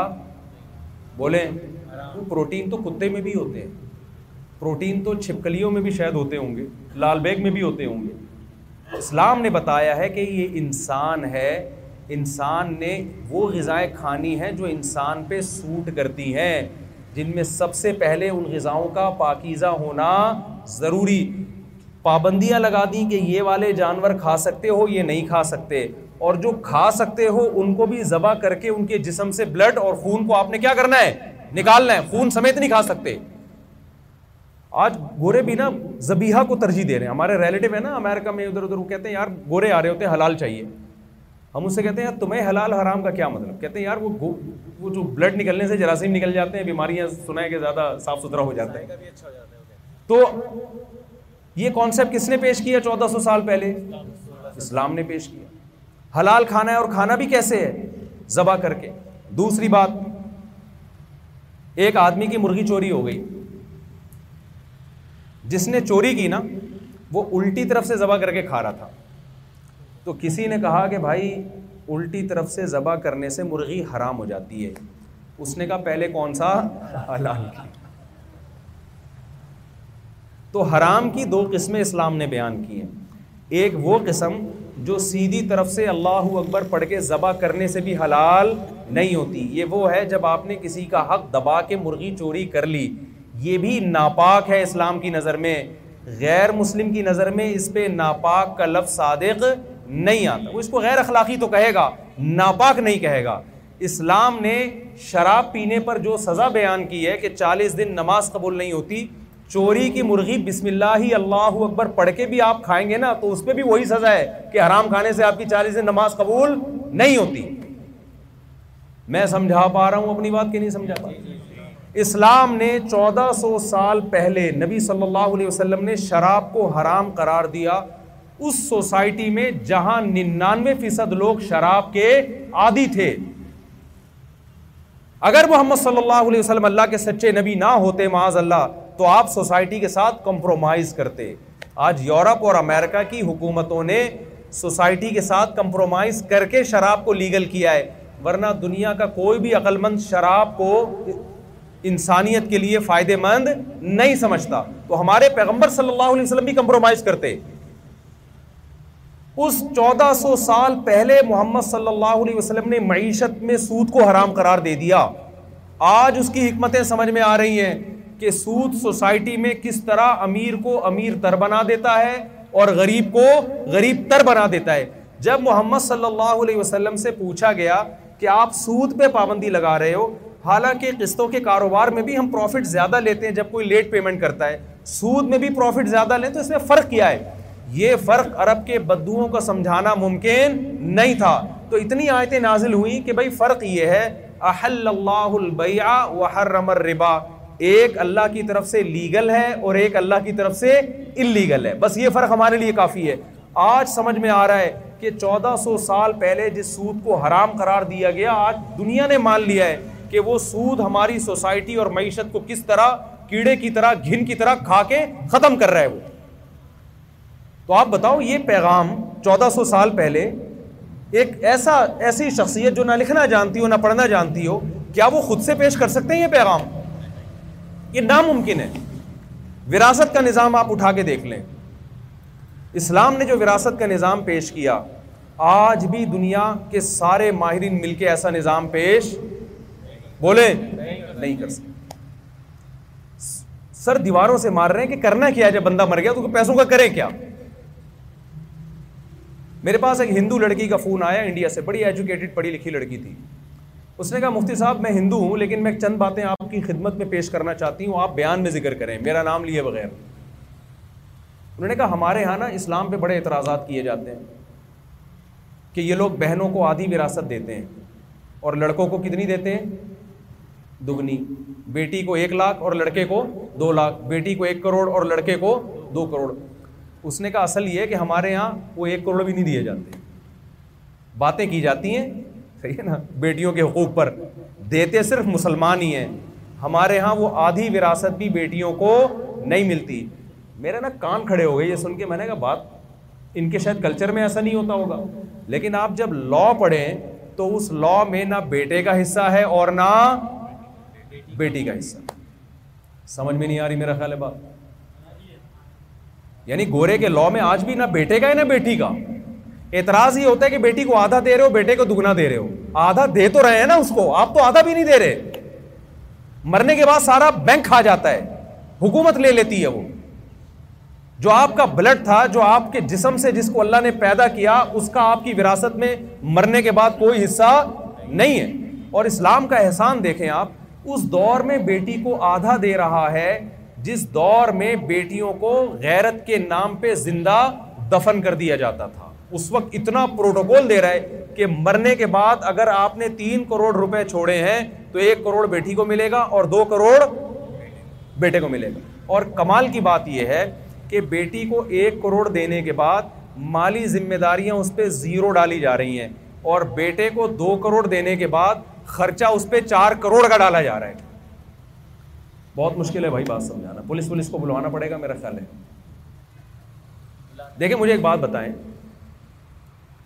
بولیں پروٹین تو کتے میں بھی ہوتے ہیں پروٹین تو چھپکلیوں میں بھی شاید ہوتے ہوں گے لال بیگ میں بھی ہوتے ہوں گے اسلام نے بتایا ہے کہ یہ انسان ہے انسان نے وہ غذائیں کھانی ہیں جو انسان پہ سوٹ کرتی ہیں جن میں سب سے پہلے ان غذاؤں کا پاکیزہ ہونا ضروری پابندیاں لگا دیں کہ یہ والے جانور کھا سکتے ہو یہ نہیں کھا سکتے اور جو کھا سکتے ہو ان کو بھی ذبح کر کے ان کے جسم سے بلڈ اور خون کو آپ نے کیا کرنا ہے نکالنا ہے خون سمیت نہیں کھا سکتے آج گورے بھی نا زبح کو ترجیح دے رہے ہیں ہمارے ریلیٹو ہیں نا امیرکا میں ادھر ادھر وہ کہتے ہیں یار گورے آ رہے ہوتے ہیں حلال چاہیے ہم اس سے کہتے ہیں یار تمہیں حلال حرام کا کیا مطلب کہتے ہیں یار وہ جو بلڈ نکلنے سے جراثیم نکل جاتے ہیں بیماریاں سنائیں کہ زیادہ صاف ستھرا ہو جاتا اچھا ہے تو یہ کانسیپٹ کس نے پیش کیا چودہ سو سال پہلے اسلام نے پیش کیا حلال کھانا ہے اور کھانا بھی کیسے ہے ذبح کر کے دوسری بات ایک آدمی کی مرغی چوری ہو گئی جس نے چوری کی نا وہ الٹی طرف سے ذبح کر کے کھا رہا تھا تو کسی نے کہا کہ بھائی الٹی طرف سے ذبح کرنے سے مرغی حرام ہو جاتی ہے اس نے کہا پہلے کون سا حلال کی تو حرام کی دو قسمیں اسلام نے بیان کی ہیں ایک وہ قسم جو سیدھی طرف سے اللہ اکبر پڑھ کے ذبح کرنے سے بھی حلال نہیں ہوتی یہ وہ ہے جب آپ نے کسی کا حق دبا کے مرغی چوری کر لی یہ بھی ناپاک ہے اسلام کی نظر میں غیر مسلم کی نظر میں اس پہ ناپاک کا لفظ صادق نہیں آتا وہ اس کو غیر اخلاقی تو کہے گا ناپاک نہیں کہے گا اسلام نے شراب پینے پر جو سزا بیان کی ہے کہ چالیس دن نماز قبول نہیں ہوتی چوری کی مرغی بسم اللہ ہی اللہ اکبر پڑھ کے بھی آپ کھائیں گے نا تو اس پہ بھی وہی سزا ہے کہ حرام کھانے سے آپ کی چالیس نماز قبول نہیں ہوتی میں سمجھا پا رہا ہوں اپنی بات کی نہیں سمجھا پا اسلام نے چودہ سو سال پہلے نبی صلی اللہ علیہ وسلم نے شراب کو حرام قرار دیا اس سوسائٹی میں جہاں ننانوے فیصد لوگ شراب کے عادی تھے اگر محمد صلی اللہ علیہ وسلم اللہ کے سچے نبی نہ ہوتے معاذ اللہ تو آپ سوسائٹی کے ساتھ کمپرومائز کرتے آج یورپ اور امریکہ کی حکومتوں نے سوسائٹی کے ساتھ کمپرومائز کر کے شراب کو لیگل کیا ہے ورنہ دنیا کا کوئی بھی مند مند شراب کو انسانیت کے لیے نہیں سمجھتا تو ہمارے پیغمبر صلی اللہ علیہ وسلم بھی کمپرومائز کرتے اس چودہ سو سال پہلے محمد صلی اللہ علیہ وسلم نے معیشت میں سود کو حرام قرار دے دیا آج اس کی حکمتیں سمجھ میں آ رہی ہیں کہ سود سوسائٹی میں کس طرح امیر کو امیر تر بنا دیتا ہے اور غریب کو غریب تر بنا دیتا ہے جب محمد صلی اللہ علیہ وسلم سے پوچھا گیا کہ آپ سود پہ پابندی لگا رہے ہو حالانکہ قسطوں کے کاروبار میں بھی ہم پروفٹ زیادہ لیتے ہیں جب کوئی لیٹ پیمنٹ کرتا ہے سود میں بھی پروفٹ زیادہ لیں تو اس میں فرق کیا ہے یہ فرق عرب کے بدوؤں کو سمجھانا ممکن نہیں تھا تو اتنی آیتیں نازل ہوئیں کہ بھائی فرق یہ ہے احل اللہ وحرم الربا ایک اللہ کی طرف سے لیگل ہے اور ایک اللہ کی طرف سے انلیگل ہے بس یہ فرق ہمارے لیے کافی ہے آج سمجھ میں آ رہا ہے کہ چودہ سو سال پہلے جس سود کو حرام قرار دیا گیا آج دنیا نے مان لیا ہے کہ وہ سود ہماری سوسائٹی اور معیشت کو کس طرح کیڑے کی طرح گھن کی طرح کھا کے ختم کر رہا ہے وہ تو آپ بتاؤ یہ پیغام چودہ سو سال پہلے ایک ایسا ایسی شخصیت جو نہ لکھنا جانتی ہو نہ پڑھنا جانتی ہو کیا وہ خود سے پیش کر سکتے ہیں یہ پیغام یہ ناممکن ہے وراثت کا نظام آپ اٹھا کے دیکھ لیں اسلام نے جو وراثت کا نظام پیش کیا آج بھی دنیا کے سارے ماہرین مل کے ایسا نظام پیش بولے نہیں کر سکتے سر دیواروں سے مار رہے ہیں کہ کرنا کیا جب بندہ مر گیا تو پیسوں کا کرے کیا میرے پاس ایک ہندو لڑکی کا فون آیا انڈیا سے بڑی ایجوکیٹڈ پڑھی لکھی لڑکی تھی اس نے کہا مفتی صاحب میں ہندو ہوں لیکن میں چند باتیں آپ کی خدمت میں پیش کرنا چاہتی ہوں آپ بیان میں ذکر کریں میرا نام لیے بغیر انہوں نے کہا ہمارے ہاں نا اسلام پہ بڑے اعتراضات کیے جاتے ہیں کہ یہ لوگ بہنوں کو آدھی وراثت دیتے ہیں اور لڑکوں کو کتنی دیتے ہیں دگنی بیٹی کو ایک لاکھ اور لڑکے کو دو لاکھ بیٹی کو ایک کروڑ اور لڑکے کو دو کروڑ اس نے کہا اصل یہ ہے کہ ہمارے ہاں وہ ایک کروڑ بھی نہیں دیے جاتے باتیں کی جاتی ہیں صحیح ہے نا بیٹیوں کے حقوق پر دیتے صرف مسلمان ہی ہیں ہمارے ہاں وہ آدھی وراثت بھی بیٹیوں کو نہیں ملتی میرا نا کان کھڑے ہو گئے یہ سن کے کے میں نے کہا بات ان شاید کلچر میں ایسا نہیں ہوتا ہوگا لیکن آپ جب لا پڑھیں تو اس لا میں نہ بیٹے کا حصہ ہے اور نہ بیٹی کا حصہ سمجھ میں نہیں آ رہی میرا خیال ہے بات یعنی گورے کے لا میں آج بھی نہ بیٹے کا ہے نہ بیٹی کا اعتراض یہ ہوتا ہے کہ بیٹی کو آدھا دے رہے ہو بیٹے کو دگنا دے رہے ہو آدھا دے تو رہے ہیں نا اس کو آپ تو آدھا بھی نہیں دے رہے مرنے کے بعد سارا بینک کھا جاتا ہے حکومت لے لیتی ہے وہ جو آپ کا بلڈ تھا جو آپ کے جسم سے جس کو اللہ نے پیدا کیا اس کا آپ کی وراثت میں مرنے کے بعد کوئی حصہ نہیں ہے اور اسلام کا احسان دیکھیں آپ اس دور میں بیٹی کو آدھا دے رہا ہے جس دور میں بیٹیوں کو غیرت کے نام پہ زندہ دفن کر دیا جاتا تھا اس وقت اتنا پروٹوکول دے رہا ہے کہ مرنے کے بعد اگر آپ نے تین کروڑ روپے چھوڑے ہیں تو ایک کروڑ بیٹی کو ملے گا اور دو کروڑ بیٹے کو ملے گا اور کمال کی بات یہ ہے کہ بیٹی کو ایک کروڑ دینے کے بعد مالی ذمہ داریاں اس پہ زیرو ڈالی جا رہی ہیں اور بیٹے کو دو کروڑ دینے کے بعد خرچہ اس پہ چار کروڑ کا ڈالا جا رہا ہے بہت مشکل ہے بھائی بات سمجھانا پولیس پولیس کو بلوانا پڑے گا میرا خیال ہے دیکھیں مجھے ایک بات بتائیں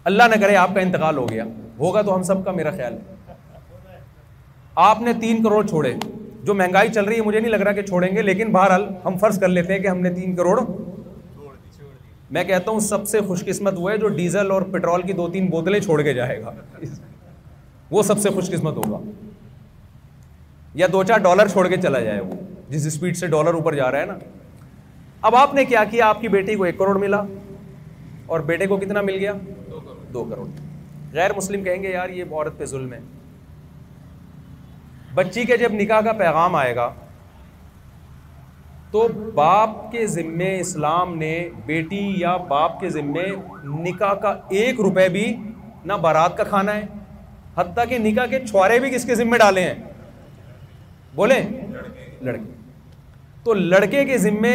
اللہ نہ کرے آپ کا انتقال ہو گیا ہوگا تو ہم سب کا میرا خیال ہے آپ نے تین کروڑ چھوڑے جو مہنگائی چل رہی ہے مجھے نہیں لگ رہا کہ چھوڑیں گے لیکن بہرحال ہم فرض کر لیتے ہیں کہ ہم نے تین کروڑ میں کہتا ہوں سب سے خوش قسمت وہ ہے جو ڈیزل اور پیٹرول کی دو تین بوتلیں چھوڑ کے جائے گا وہ سب سے خوش قسمت ہوگا یا دو چار ڈالر چھوڑ کے چلا جائے وہ جس اسپیڈ سے ڈالر اوپر جا رہا ہے نا اب آپ نے کیا کیا آپ کی بیٹی کو ایک کروڑ ملا اور بیٹے کو کتنا مل گیا دو کروڑ غیر مسلم کہیں گے یار یہ عورت پہ ظلم ہے بچی کے جب نکاح کا پیغام آئے گا تو باپ کے ذمے اسلام نے بیٹی یا باپ کے ذمے نکاح کا ایک روپے بھی نہ بارات کا کھانا ہے حتیٰ کہ نکاح کے چھوارے بھی کس کے ذمے ڈالے ہیں بولیں لڑکے تو لڑکے کے ذمے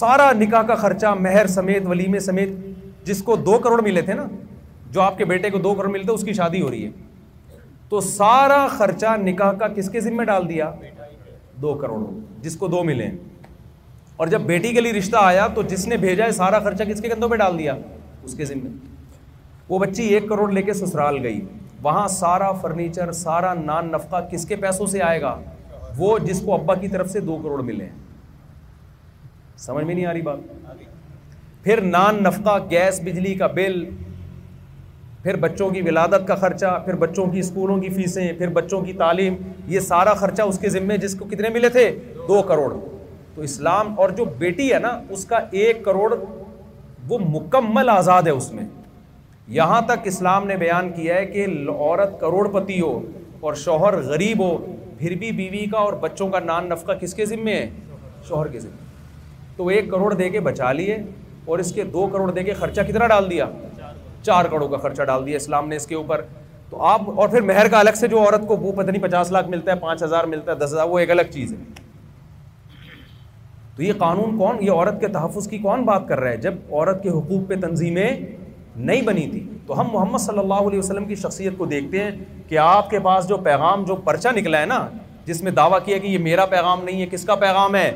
سارا نکاح کا خرچہ مہر سمیت ولیمے سمیت جس کو دو کروڑ ملے تھے نا جو آپ کے بیٹے کو دو کروڑ ملتے اس کی شادی ہو رہی ہے تو سارا خرچہ نکاح کا کس کے ذمہ ڈال دیا دو کروڑ جس کو دو ملے اور جب بیٹی کے لیے رشتہ آیا تو جس نے بھیجا ہے سارا خرچہ کس کے کے کندھوں پہ ڈال دیا اس ذمہ وہ بچی ایک کروڑ لے کے سسرال گئی وہاں سارا فرنیچر سارا نان نفقہ کس کے پیسوں سے آئے گا وہ جس کو ابا کی طرف سے دو کروڑ ملے سمجھ میں نہیں آ رہی بات پھر نان نفقہ گیس بجلی کا بل پھر بچوں کی ولادت کا خرچہ پھر بچوں کی اسکولوں کی فیسیں پھر بچوں کی تعلیم یہ سارا خرچہ اس کے ذمے جس کو کتنے ملے تھے دو کروڑ تو اسلام اور جو بیٹی ہے نا اس کا ایک کروڑ وہ مکمل آزاد ہے اس میں یہاں تک اسلام نے بیان کیا ہے کہ عورت کروڑ پتی ہو اور شوہر غریب ہو پھر بھی بیوی کا اور بچوں کا نان نفقہ کس کے ذمے ہے شوہر کے ذمے تو ایک کروڑ دے کے بچا لیے اور اس کے دو کروڑ دے کے خرچہ کتنا ڈال دیا چار کروڑ کا خرچہ ڈال دیا اسلام نے اس کے اوپر تو آپ اور پھر مہر کا الگ سے جو عورت کو وہ پتہ نہیں پچاس لاکھ ملتا ہے پانچ ہزار ملتا ہے دس ہزار وہ ایک الگ چیز ہے تو یہ قانون کون یہ عورت کے تحفظ کی کون بات کر رہا ہے جب عورت کے حقوق پہ تنظیمیں نہیں بنی تھی تو ہم محمد صلی اللہ علیہ وسلم کی شخصیت کو دیکھتے ہیں کہ آپ کے پاس جو پیغام جو پرچہ نکلا ہے نا جس میں دعویٰ کیا کہ یہ میرا پیغام نہیں ہے کس کا پیغام ہے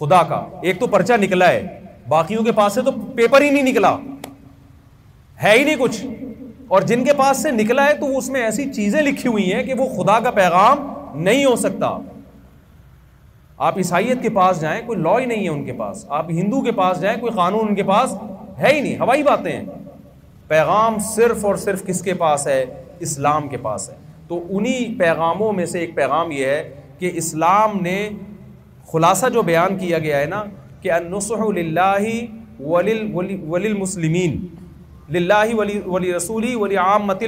خدا کا ایک تو پرچہ نکلا ہے باقیوں کے پاس سے تو پیپر ہی نہیں نکلا ہے ہی نہیں کچھ اور جن کے پاس سے نکلا ہے تو اس میں ایسی چیزیں لکھی ہوئی ہیں کہ وہ خدا کا پیغام نہیں ہو سکتا آپ عیسائیت کے پاس جائیں کوئی لا ہی نہیں ہے ان کے پاس آپ ہندو کے پاس جائیں کوئی قانون ان کے پاس ہے ہی نہیں ہوائی باتیں ہیں پیغام صرف اور صرف کس کے پاس ہے اسلام کے پاس ہے تو انہی پیغاموں میں سے ایک پیغام یہ ہے کہ اسلام نے خلاصہ جو بیان کیا گیا ہے نا کہ ولی ولی المسلمین للہ ولی ولی رسولی ولی عام مت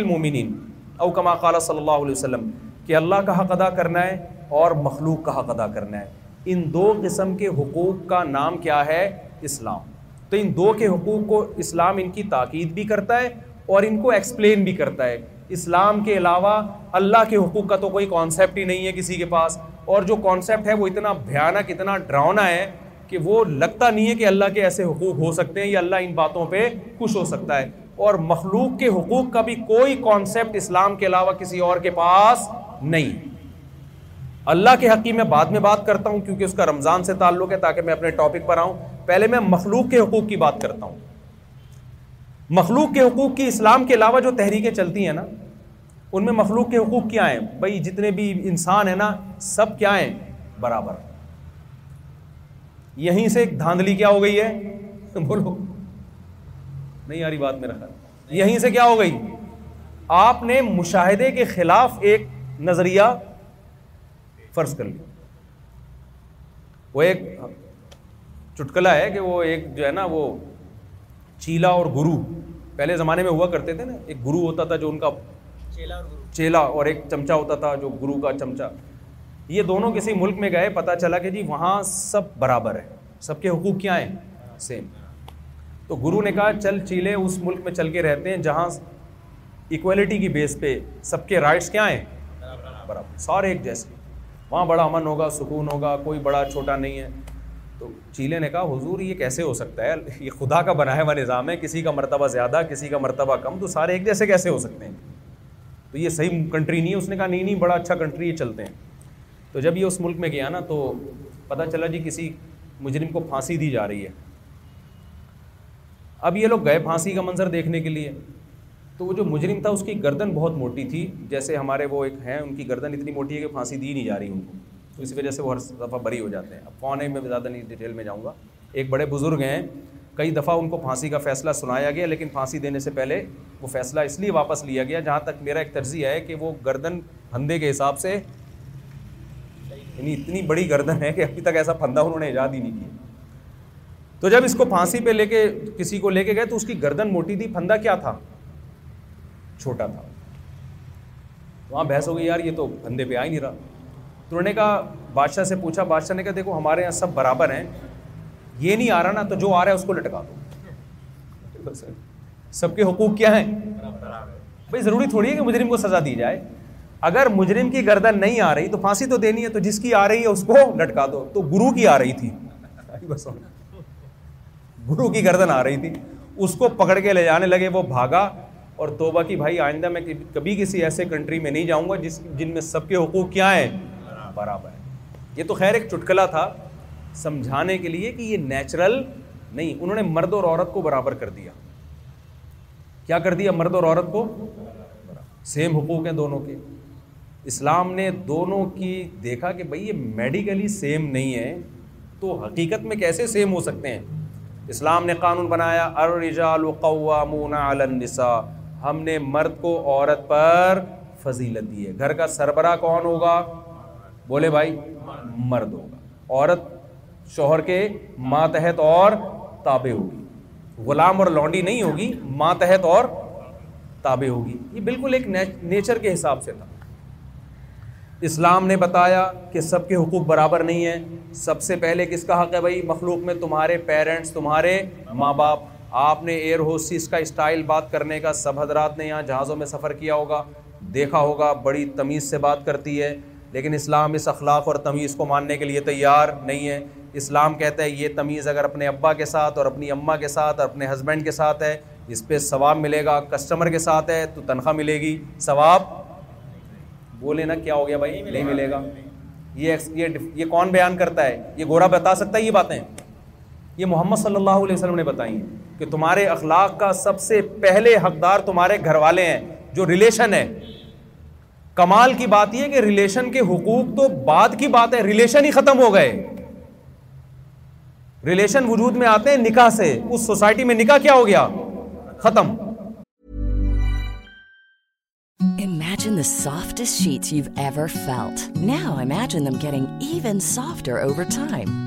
او کما قال صلی اللہ علیہ وسلم کہ اللہ کا حق ادا کرنا ہے اور مخلوق کا حق ادا کرنا ہے ان دو قسم کے حقوق کا نام کیا ہے اسلام تو ان دو کے حقوق کو اسلام ان کی تاکید بھی کرتا ہے اور ان کو ایکسپلین بھی کرتا ہے اسلام کے علاوہ اللہ کے حقوق کا تو کوئی کانسیپٹ ہی نہیں ہے کسی کے پاس اور جو کانسیپٹ ہے وہ اتنا بھیانک اتنا ڈراؤنا ہے کہ وہ لگتا نہیں ہے کہ اللہ کے ایسے حقوق ہو سکتے ہیں یا اللہ ان باتوں پہ خوش ہو سکتا ہے اور مخلوق کے حقوق کا بھی کوئی کانسیپٹ اسلام کے علاوہ کسی اور کے پاس نہیں اللہ کے حقیق میں بعد میں بات کرتا ہوں کیونکہ اس کا رمضان سے تعلق ہے تاکہ میں اپنے ٹاپک پر آؤں پہلے میں مخلوق کے حقوق کی بات کرتا ہوں مخلوق کے حقوق کی اسلام کے علاوہ جو تحریکیں چلتی ہیں نا ان میں مخلوق کے حقوق کیا ہیں بھائی جتنے بھی انسان ہیں نا سب کیا ہیں برابر یہیں سے ایک دھاندلی کیا ہو گئی ہے بولو نہیں بات میرا خیال یہیں سے کیا ہو گئی آپ نے مشاہدے کے خلاف ایک نظریہ فرض کر لیا وہ ایک چٹکلا ہے کہ وہ ایک جو ہے نا وہ چیلا اور گرو پہلے زمانے میں ہوا کرتے تھے نا ایک گرو ہوتا تھا جو ان کا چیلا اور ایک چمچا ہوتا تھا جو گرو کا چمچا یہ دونوں کسی ملک میں گئے پتہ چلا کہ جی وہاں سب برابر ہے سب کے حقوق کیا ہیں سیم تو گرو نے کہا چل چیلے اس ملک میں چل کے رہتے ہیں جہاں ایکویلٹی کی بیس پہ سب کے رائٹس کیا ہیں برابر سارے ایک جیسے وہاں بڑا امن ہوگا سکون ہوگا کوئی بڑا چھوٹا نہیں ہے تو چیلے نے کہا حضور یہ کیسے ہو سکتا ہے یہ خدا کا بنایا ہوا نظام ہے کسی کا مرتبہ زیادہ کسی کا مرتبہ کم تو سارے ایک جیسے کیسے ہو سکتے ہیں تو یہ صحیح کنٹری نہیں ہے اس نے کہا نہیں نہیں بڑا اچھا کنٹری یہ چلتے ہیں تو جب یہ اس ملک میں گیا نا تو پتہ چلا جی کسی مجرم کو پھانسی دی جا رہی ہے اب یہ لوگ گئے پھانسی کا منظر دیکھنے کے لیے تو وہ جو مجرم تھا اس کی گردن بہت موٹی تھی جیسے ہمارے وہ ایک ہیں ان کی گردن اتنی موٹی ہے کہ پھانسی دی نہیں جا رہی ان کو تو اس وجہ سے وہ ہر دفعہ بری ہو جاتے ہیں اب کون ہے میں زیادہ نہیں ڈیٹیل میں جاؤں گا ایک بڑے بزرگ ہیں کئی دفعہ ان کو پھانسی کا فیصلہ سنایا گیا لیکن پھانسی دینے سے پہلے وہ فیصلہ اس لیے واپس لیا گیا جہاں تک میرا ایک ترجیح ہے کہ وہ گردن بھندے کے حساب سے یعنی اتنی بڑی گردن ہے کہ ابھی تک ایسا پھندا انہوں نے ایجاد ہی نہیں کیا تو جب اس کو پھانسی پہ لے کے کسی کو لے کے گئے تو اس کی گردن موٹی تھی پھندا کیا تھا چھوٹا تھا وہاں بحث ہو گئی یار یہ تو پھندے پہ آ ہی نہیں رہا تو انہوں نے کہا بادشاہ سے پوچھا بادشاہ نے کہا دیکھو ہمارے یہاں سب برابر ہیں یہ نہیں آ رہا نا تو جو آ رہا ہے اس کو لٹکا دو سب کے حقوق کیا ہیں بھائی ضروری تھوڑی ہے کہ مجرم کو سزا دی جائے اگر مجرم کی گردن نہیں آ رہی تو پھانسی تو دینی ہے تو جس کی آ رہی ہے اس کو لٹکا دو تو گرو کی آ رہی تھی گرو کی گردن آ رہی تھی اس کو پکڑ کے لے جانے لگے وہ بھاگا اور توبہ کی بھائی آئندہ میں کبھی کسی ایسے کنٹری میں نہیں جاؤں گا جس جن میں سب کے حقوق کیا ہیں برابر ہیں یہ تو خیر ایک چٹکلا تھا سمجھانے کے لیے کہ یہ نیچرل نہیں انہوں نے مرد اور عورت کو برابر کر دیا کیا کر دیا مرد اور عورت کو سیم حقوق ہیں دونوں کے اسلام نے دونوں کی دیکھا کہ بھائی یہ میڈیکلی سیم نہیں ہے تو حقیقت میں کیسے سیم ہو سکتے ہیں اسلام نے قانون بنایا قوامون علی النساء ہم نے مرد کو عورت پر فضیلت دی ہے گھر کا سربراہ کون ہوگا بولے بھائی مرد ہوگا عورت شوہر کے ماتحت اور تابع ہوگی غلام اور لونڈی نہیں ہوگی ماتحت اور تابع ہوگی یہ بالکل ایک نیچر کے حساب سے تھا اسلام نے بتایا کہ سب کے حقوق برابر نہیں ہیں سب سے پہلے کس کا حق ہے بھائی مخلوق میں تمہارے پیرنٹس تمہارے ماں باپ آپ نے ایئر ہوسٹس کا اسٹائل بات کرنے کا سب حضرات نے یہاں جہازوں میں سفر کیا ہوگا دیکھا ہوگا بڑی تمیز سے بات کرتی ہے لیکن اسلام اس اخلاق اور تمیز کو ماننے کے لیے تیار نہیں ہے اسلام کہتا ہے یہ تمیز اگر اپنے ابا کے ساتھ اور اپنی اماں کے ساتھ اور اپنے ہسبینڈ کے ساتھ ہے اس پہ ثواب ملے گا کسٹمر کے ساتھ ہے تو تنخواہ ملے گی ثواب بولے نا کیا ہو گیا بھائی نہیں ملے گا یہ کون بیان کرتا ہے یہ گورا بتا سکتا ہے یہ باتیں یہ محمد صلی اللہ علیہ وسلم نے بتائی ہیں کہ تمہارے اخلاق کا سب سے پہلے حقدار تمہارے گھر والے ہیں جو ریلیشن ہے کمال کی بات یہ کہ ریلیشن کے حقوق تو بعد کی بات ہے ریلیشن ہی ختم ہو گئے ریلیشن وجود میں آتے ہیں نکاح سے اس سوسائٹی میں نکاح کیا ہو گیا ختم The softest sheets you've ever felt. Now imagine them getting even softer over time.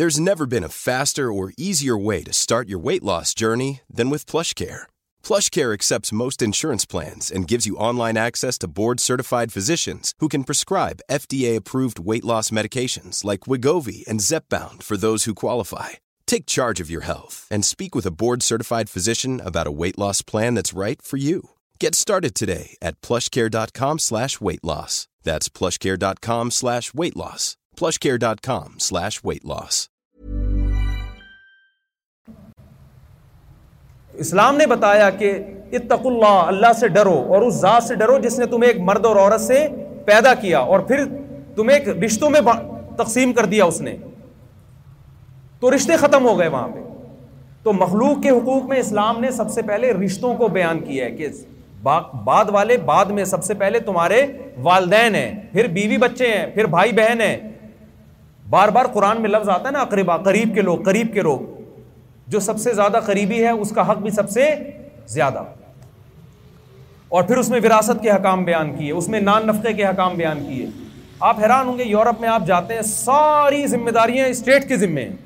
There's never been a faster or easier way to start your weight loss journey than with PlushCare. PlushCare accepts most insurance plans and gives you online access to board-certified physicians who can prescribe FDA-approved weight loss medications like Wegovy and Zepbound for those who qualify. Take charge of your health and speak with a board-certified physician about a weight loss plan that's right for you. Get started today at PlushCare.com/weight loss. That's PlushCare.com/weight loss. PlushCare.com/weight loss. اسلام نے بتایا کہ اتق اللہ اللہ سے ڈرو اور اس ذات سے ڈرو جس نے تمہیں ایک مرد اور عورت سے پیدا کیا اور پھر تمہیں ایک رشتوں میں تقسیم کر دیا اس نے تو رشتے ختم ہو گئے وہاں پہ تو مخلوق کے حقوق میں اسلام نے سب سے پہلے رشتوں کو بیان کیا ہے کہ بعد والے بعد میں سب سے پہلے تمہارے والدین ہیں پھر بیوی بچے ہیں پھر بھائی بہن ہیں بار بار قرآن میں لفظ آتا ہے نا اقربا قریب کے لوگ قریب کے لوگ جو سب سے زیادہ قریبی ہے اس کا حق بھی سب سے زیادہ اور پھر اس میں وراثت کے حکام بیان کیے اس میں نان نفقے کے حکام بیان کیے آپ حیران ہوں گے یورپ میں آپ جاتے ہیں ساری ذمہ داریاں اسٹیٹ کے ذمے ہیں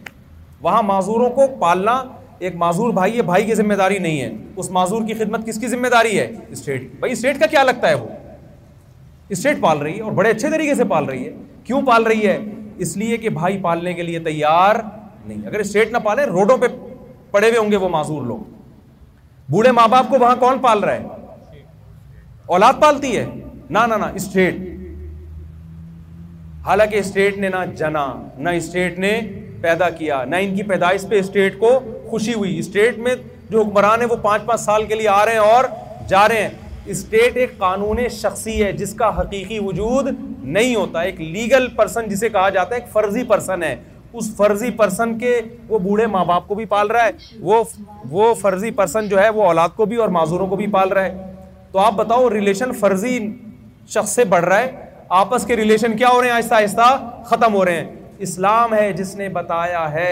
وہاں معذوروں کو پالنا ایک معذور بھائی ہے بھائی کی ذمہ داری نہیں ہے اس معذور کی خدمت کس کی ذمہ داری ہے اسٹیٹ بھائی اسٹیٹ کا کیا لگتا ہے وہ اسٹیٹ پال رہی ہے اور بڑے اچھے طریقے سے پال رہی ہے کیوں پال رہی ہے اس لیے کہ بھائی پالنے کے لیے تیار نہیں اگر اسٹیٹ نہ پالے روڈوں پہ ہوئے ہوں گے وہ معذور لوگ بوڑھے ماں باپ کو وہاں کون پال رہا ہے اولاد پالتی ہے نہ نہ نہ اسٹیٹ اسٹیٹ حالانکہ نے جنا نہ اسٹیٹ نے پیدا کیا نہ ان کی پیدائش پہ اسٹیٹ کو خوشی ہوئی اسٹیٹ میں جو حکمران ہے وہ پانچ پانچ سال کے لیے آ رہے ہیں اور جا رہے ہیں اسٹیٹ ایک قانون شخصی ہے جس کا حقیقی وجود نہیں ہوتا ایک لیگل پرسن جسے کہا جاتا ہے ایک فرضی پرسن ہے اس فرضی پرسن کے وہ بوڑھے ماں باپ کو بھی پال رہا ہے وہ وہ فرضی پرسن جو ہے وہ اولاد کو بھی اور معذوروں کو بھی پال رہا ہے تو آپ بتاؤ ریلیشن فرضی شخص سے بڑھ رہا ہے آپس کے ریلیشن کیا ہو رہے ہیں آہستہ آہستہ ختم ہو رہے ہیں اسلام ہے جس نے بتایا ہے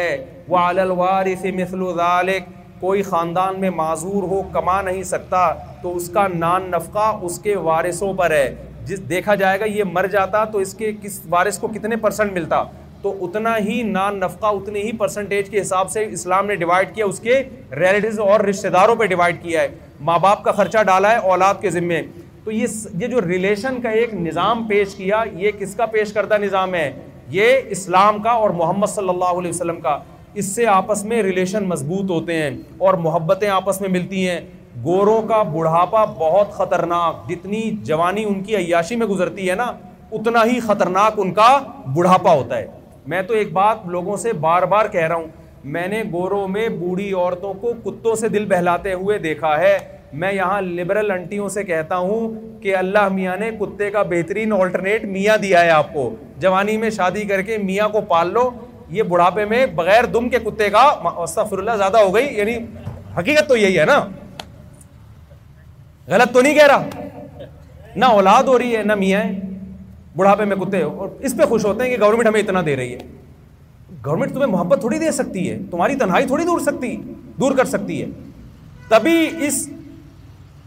وہ الوارث مثل ذالک کوئی خاندان میں معذور ہو کما نہیں سکتا تو اس کا نان نفقہ اس کے وارثوں پر ہے جس دیکھا جائے گا یہ مر جاتا تو اس کے کس وارث کو کتنے پرسنٹ ملتا تو اتنا ہی نان نفقہ اتنے ہی پرسنٹیج کے حساب سے اسلام نے ڈیوائڈ کیا اس کے ریلیٹیوز اور رشتہ داروں پہ ڈیوائڈ کیا ہے ماں باپ کا خرچہ ڈالا ہے اولاد کے ذمے تو یہ یہ جو ریلیشن کا ایک نظام پیش کیا یہ کس کا پیش کردہ نظام ہے یہ اسلام کا اور محمد صلی اللہ علیہ وسلم کا اس سے آپس میں ریلیشن مضبوط ہوتے ہیں اور محبتیں آپس میں ملتی ہیں گوروں کا بڑھاپا بہت خطرناک جتنی جوانی ان کی عیاشی میں گزرتی ہے نا اتنا ہی خطرناک ان کا بڑھاپا ہوتا ہے میں تو ایک بات لوگوں سے بار بار کہہ رہا ہوں میں نے گوروں میں بوڑھی عورتوں کو کتوں سے دل بہلاتے ہوئے دیکھا ہے میں یہاں لبرل انٹیوں سے کہتا ہوں کہ اللہ میاں نے کتے کا بہترین آلٹرنیٹ میاں دیا ہے آپ کو جوانی میں شادی کر کے میاں کو پال لو یہ بڑھاپے میں بغیر دم کے کتے کا اللہ زیادہ ہو گئی یعنی حقیقت تو یہی ہے نا غلط تو نہیں کہہ رہا نہ اولاد ہو رہی ہے نہ میاں بڑھاپے میں کتے اور اس پہ خوش ہوتے ہیں کہ گورنمنٹ ہمیں اتنا دے رہی ہے گورنمنٹ تمہیں محبت تھوڑی دے سکتی ہے تمہاری تنہائی تھوڑی دور سکتی دور کر سکتی ہے تبھی اس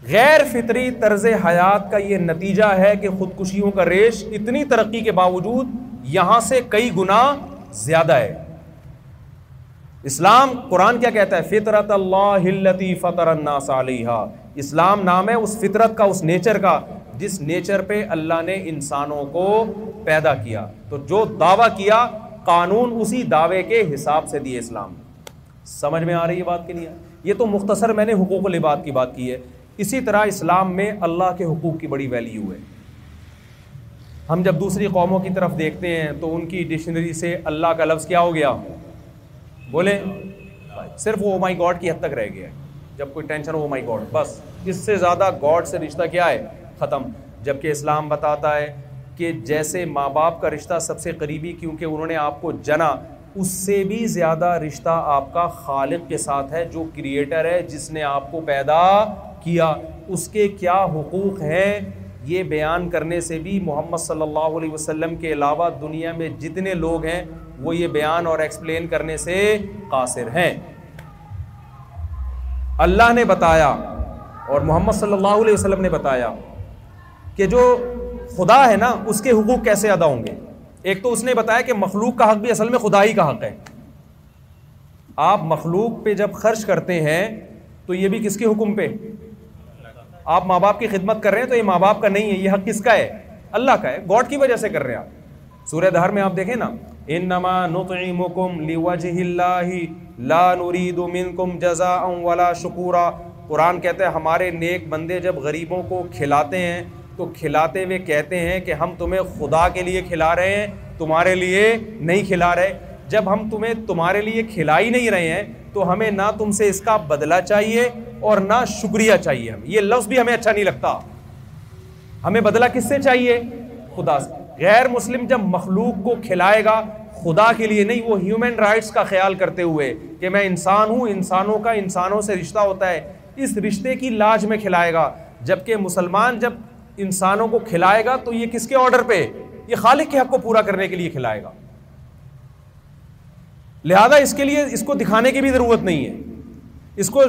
غیر فطری طرز حیات کا یہ نتیجہ ہے کہ خودکشیوں کا ریش اتنی ترقی کے باوجود یہاں سے کئی گنا زیادہ ہے اسلام قرآن کیا کہتا ہے فطرت اللہ فطر الناس علیہ اسلام نام ہے اس فطرت کا اس نیچر کا جس نیچر پہ اللہ نے انسانوں کو پیدا کیا تو جو دعویٰ کیا قانون اسی دعوے کے حساب سے دیے اسلام سمجھ میں آ رہی ہے بات یہ تو مختصر میں نے حقوق و لباد کی بات کی ہے اسی طرح اسلام میں اللہ کے حقوق کی بڑی ویلیو ہے ہم جب دوسری قوموں کی طرف دیکھتے ہیں تو ان کی ڈکشنری سے اللہ کا لفظ کیا ہو گیا بولے صرف وہ مائی oh گاڈ کی حد تک رہ گیا ہے جب کوئی ٹینشن ہو مائی گاڈ بس اس سے زیادہ گاڈ سے رشتہ کیا ہے ختم جبکہ اسلام بتاتا ہے کہ جیسے ماں باپ کا رشتہ سب سے قریبی کیونکہ انہوں نے آپ کو جنا اس سے بھی زیادہ رشتہ آپ کا خالق کے ساتھ ہے جو کریٹر ہے جس نے آپ کو پیدا کیا اس کے کیا حقوق ہیں یہ بیان کرنے سے بھی محمد صلی اللہ علیہ وسلم کے علاوہ دنیا میں جتنے لوگ ہیں وہ یہ بیان اور ایکسپلین کرنے سے قاصر ہیں اللہ نے بتایا اور محمد صلی اللہ علیہ وسلم نے بتایا کہ جو خدا ہے نا اس کے حقوق کیسے ادا ہوں گے ایک تو اس نے بتایا کہ مخلوق کا حق بھی اصل میں خدا ہی کا حق ہے آپ مخلوق پہ جب خرچ کرتے ہیں تو یہ بھی کس کے حکم پہ آپ ماں باپ کی خدمت کر رہے ہیں تو یہ ماں باپ کا نہیں ہے یہ حق کس کا ہے اللہ کا ہے گاڈ کی وجہ سے کر رہے ہیں آپ سورہ دھار میں آپ دیکھیں نا ان نما لوجہ اللہ کم لا نرید منکم جزاء ولا شکورا قرآن کہتے ہمارے نیک بندے جب غریبوں کو کھلاتے ہیں تو کھلاتے ہوئے کہتے ہیں کہ ہم تمہیں خدا کے لیے کھلا رہے ہیں تمہارے لیے نہیں کھلا رہے جب ہم تمہیں تمہارے لیے کھلا ہی نہیں رہے ہیں تو ہمیں نہ تم سے اس کا بدلہ چاہیے اور نہ شکریہ چاہیے ہمیں یہ لفظ بھی ہمیں اچھا نہیں لگتا ہمیں بدلہ کس سے چاہیے خدا سے غیر مسلم جب مخلوق کو کھلائے گا خدا کے لیے نہیں وہ ہیومن رائٹس کا خیال کرتے ہوئے کہ میں انسان ہوں انسانوں کا انسانوں سے رشتہ ہوتا ہے اس رشتے کی لاج میں کھلائے گا جبکہ مسلمان جب انسانوں کو کھلائے گا تو یہ کس کے آرڈر پہ یہ خالق کے حق کو پورا کرنے کے لیے کھلائے گا لہذا اس کے لیے اس کو دکھانے کی بھی ضرورت نہیں ہے اس کو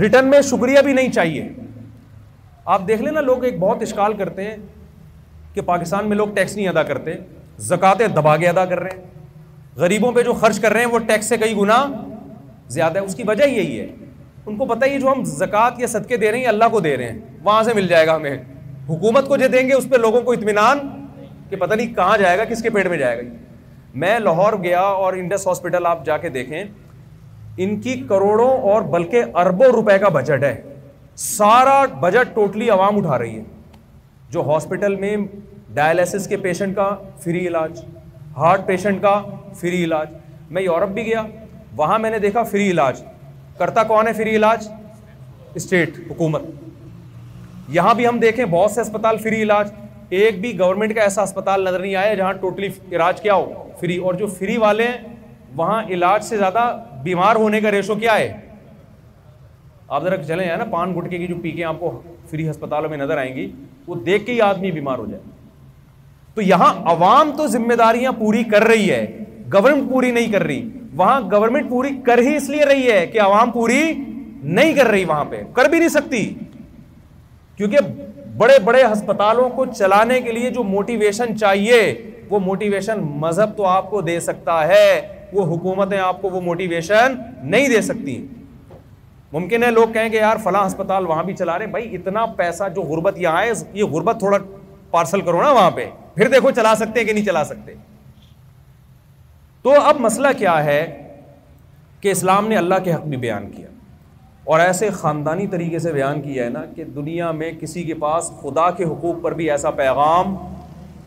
ریٹرن میں شکریہ بھی نہیں چاہیے آپ دیکھ لیں نا لوگ ایک بہت اشکال کرتے ہیں کہ پاکستان میں لوگ ٹیکس نہیں ادا کرتے دبا کے ادا کر رہے ہیں غریبوں پہ جو خرچ کر رہے ہیں وہ ٹیکس سے کئی گنا زیادہ ہے اس کی وجہ یہی ہے ان کو پتہ ہی جو ہم زکوٰۃ یا صدقے دے رہے ہیں اللہ کو دے رہے ہیں وہاں سے مل جائے گا ہمیں حکومت کو جو دیں گے اس پہ لوگوں کو اطمینان کہ پتہ نہیں کہاں جائے گا کس کے پیٹ میں جائے گا میں لاہور گیا اور انڈس ہاسپٹل آپ جا کے دیکھیں ان کی کروڑوں اور بلکہ اربوں روپے کا بجٹ ہے سارا بجٹ ٹوٹلی عوام اٹھا رہی ہے جو ہاسپٹل میں ڈائلسس کے پیشنٹ کا فری علاج ہارٹ پیشنٹ کا فری علاج میں یورپ بھی گیا وہاں میں نے دیکھا فری علاج کرتا کون ہے فری علاج اسٹیٹ حکومت یہاں بھی ہم دیکھیں بہت سے اسپتال فری علاج ایک بھی گورنمنٹ کا ایسا اسپتال نظر نہیں آیا جہاں ٹوٹلی علاج کیا ہو فری اور جو فری والے ہیں وہاں علاج سے زیادہ بیمار ہونے کا ریشو کیا ہے آپ ذرا چلیں ہیں نا پان گٹکے آپ کو فری ہسپتالوں میں نظر آئیں گی وہ دیکھ کے ہی آدمی بیمار ہو جائے تو یہاں عوام تو ذمہ داریاں پوری کر رہی ہے گورنمنٹ پوری نہیں کر رہی وہاں گورنمنٹ پوری کر ہی اس لیے رہی ہے کہ عوام پوری نہیں کر رہی وہاں پہ کر بھی نہیں سکتی کیونکہ بڑے بڑے ہسپتالوں کو چلانے کے لیے جو موٹیویشن چاہیے وہ موٹیویشن مذہب تو آپ کو دے سکتا ہے وہ حکومتیں آپ کو وہ موٹیویشن نہیں دے سکتی ممکن ہے لوگ کہیں کہ یار فلاں ہسپتال وہاں بھی چلا رہے ہیں بھائی اتنا پیسہ جو غربت یہاں ہے یہ غربت تھوڑا پارسل کرو نا وہاں پہ پھر دیکھو چلا سکتے ہیں کہ نہیں چلا سکتے تو اب مسئلہ کیا ہے کہ اسلام نے اللہ کے حق بھی بیان کیا اور ایسے خاندانی طریقے سے بیان کیا ہے نا کہ دنیا میں کسی کے پاس خدا کے حقوق پر بھی ایسا پیغام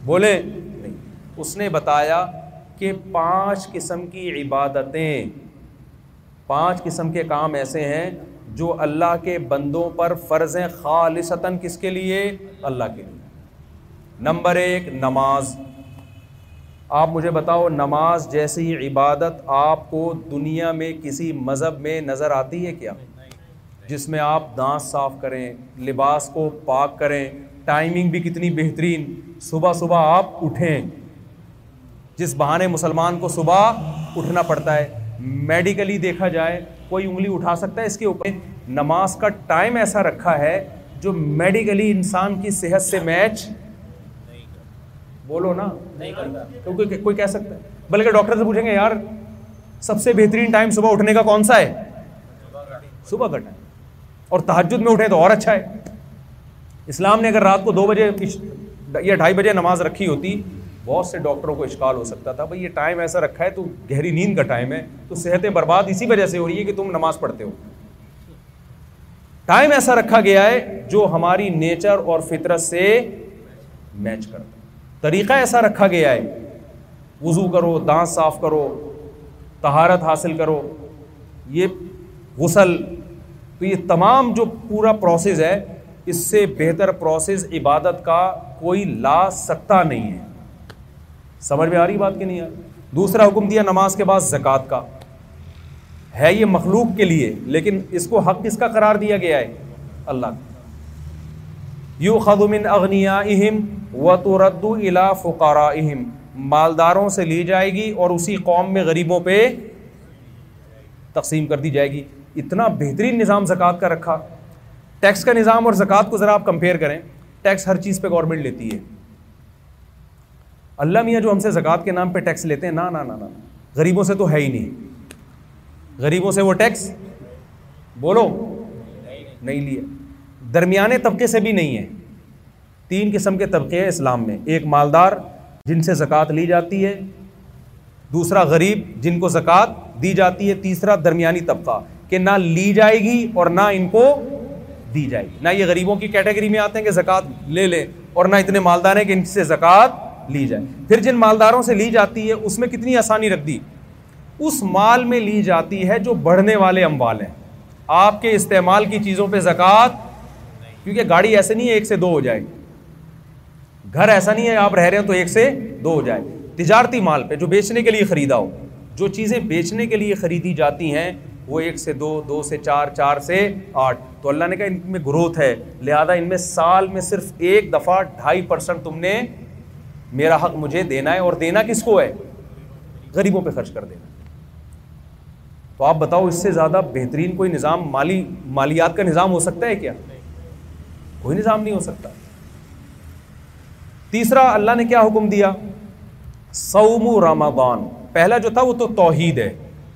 بولے نہیں اس نے بتایا کہ پانچ قسم کی عبادتیں پانچ قسم کے کام ایسے ہیں جو اللہ کے بندوں پر فرض ہیں خالصتاً کس کے لیے اللہ کے لیے نمبر ایک نماز آپ مجھے بتاؤ نماز جیسی عبادت آپ کو دنیا میں کسی مذہب میں نظر آتی ہے کیا جس میں آپ دانت صاف کریں لباس کو پاک کریں ٹائمنگ بھی کتنی بہترین صبح صبح آپ اٹھیں جس بہانے مسلمان کو صبح اٹھنا پڑتا ہے میڈیکلی دیکھا جائے کوئی انگلی اٹھا سکتا ہے اس کے اوپر نماز کا ٹائم ایسا رکھا ہے جو میڈیکلی انسان کی صحت سے میچ بولو نا نہیں کرتا کیونکہ کوئی کہہ سکتا ہے بلکہ ڈاکٹر سے پوچھیں گے یار سب سے بہترین ٹائم صبح اٹھنے کا کون سا ہے صبح کا ٹائم اور تحجد میں اٹھیں تو اور اچھا ہے اسلام نے اگر رات کو دو بجے یا ڈھائی بجے نماز رکھی ہوتی بہت سے ڈاکٹروں کو اشکال ہو سکتا تھا بھائی یہ ٹائم ایسا رکھا ہے تو گہری نیند کا ٹائم ہے تو صحتیں برباد اسی وجہ سے ہو رہی ہے کہ تم نماز پڑھتے ہو ٹائم ایسا رکھا گیا ہے جو ہماری نیچر اور فطرت سے میچ کرتا طریقہ ایسا رکھا گیا ہے وضو کرو دانت صاف کرو تہارت حاصل کرو یہ غسل تو یہ تمام جو پورا پروسیز ہے اس سے بہتر پروسیز عبادت کا کوئی لا سکتا نہیں ہے سمجھ میں آ رہی بات کہ نہیں آ رہی دوسرا حکم دیا نماز کے بعد زکوٰۃ کا ہے یہ مخلوق کے لیے لیکن اس کو حق کس کا قرار دیا گیا ہے اللہ کا یو خدمن اغنیا اہم و تو ردو الا فقارا اہم مالداروں سے لی جائے گی اور اسی قوم میں غریبوں پہ تقسیم کر دی جائے گی اتنا بہترین نظام زکوٰۃ کا رکھا ٹیکس کا نظام اور زکوٰۃ کو ذرا آپ کمپیئر کریں ٹیکس ہر چیز پہ گورنمنٹ لیتی ہے اللہ میاں جو ہم سے زکوٰۃ کے نام پہ ٹیکس لیتے ہیں نا نا نا نا غریبوں سے تو ہے ہی نہیں غریبوں سے وہ ٹیکس بولو نہیں لیے درمیانے طبقے سے بھی نہیں ہے تین قسم کے طبقے ہیں اسلام میں ایک مالدار جن سے زکوٰۃ لی جاتی ہے دوسرا غریب جن کو زکوٰۃ دی جاتی ہے تیسرا درمیانی طبقہ کہ نہ لی جائے گی اور نہ ان کو دی جائے گی نہ یہ غریبوں کی کیٹیگری میں آتے ہیں کہ زکوٰۃ لے لیں اور نہ اتنے مالدار ہیں کہ ان سے زکوٰۃ لی جائے پھر جن مالداروں سے لی جاتی ہے اس میں کتنی آسانی رکھ دی اس مال میں لی جاتی ہے جو بڑھنے والے اموال ہیں آپ کے استعمال کی چیزوں پہ زکوٰۃ کیونکہ گاڑی ایسے نہیں ہے ایک سے دو ہو جائے گی گھر ایسا نہیں ہے آپ رہ رہے ہیں تو ایک سے دو ہو جائے تجارتی مال پہ جو بیچنے کے لیے خریدا ہو جو چیزیں بیچنے کے لیے خریدی جاتی ہیں وہ ایک سے دو دو سے چار چار سے آٹھ تو اللہ نے کہا ان میں گروتھ ہے لہذا ان میں سال میں صرف ایک دفعہ ڈھائی پرسینٹ تم نے میرا حق مجھے دینا ہے اور دینا کس کو ہے غریبوں پہ خرچ کر دینا تو آپ بتاؤ اس سے زیادہ بہترین کوئی نظام مالی مالیات کا نظام ہو سکتا ہے کیا کوئی نظام نہیں ہو سکتا تیسرا اللہ نے کیا حکم دیا سعم و پہلا جو تھا وہ تو توحید ہے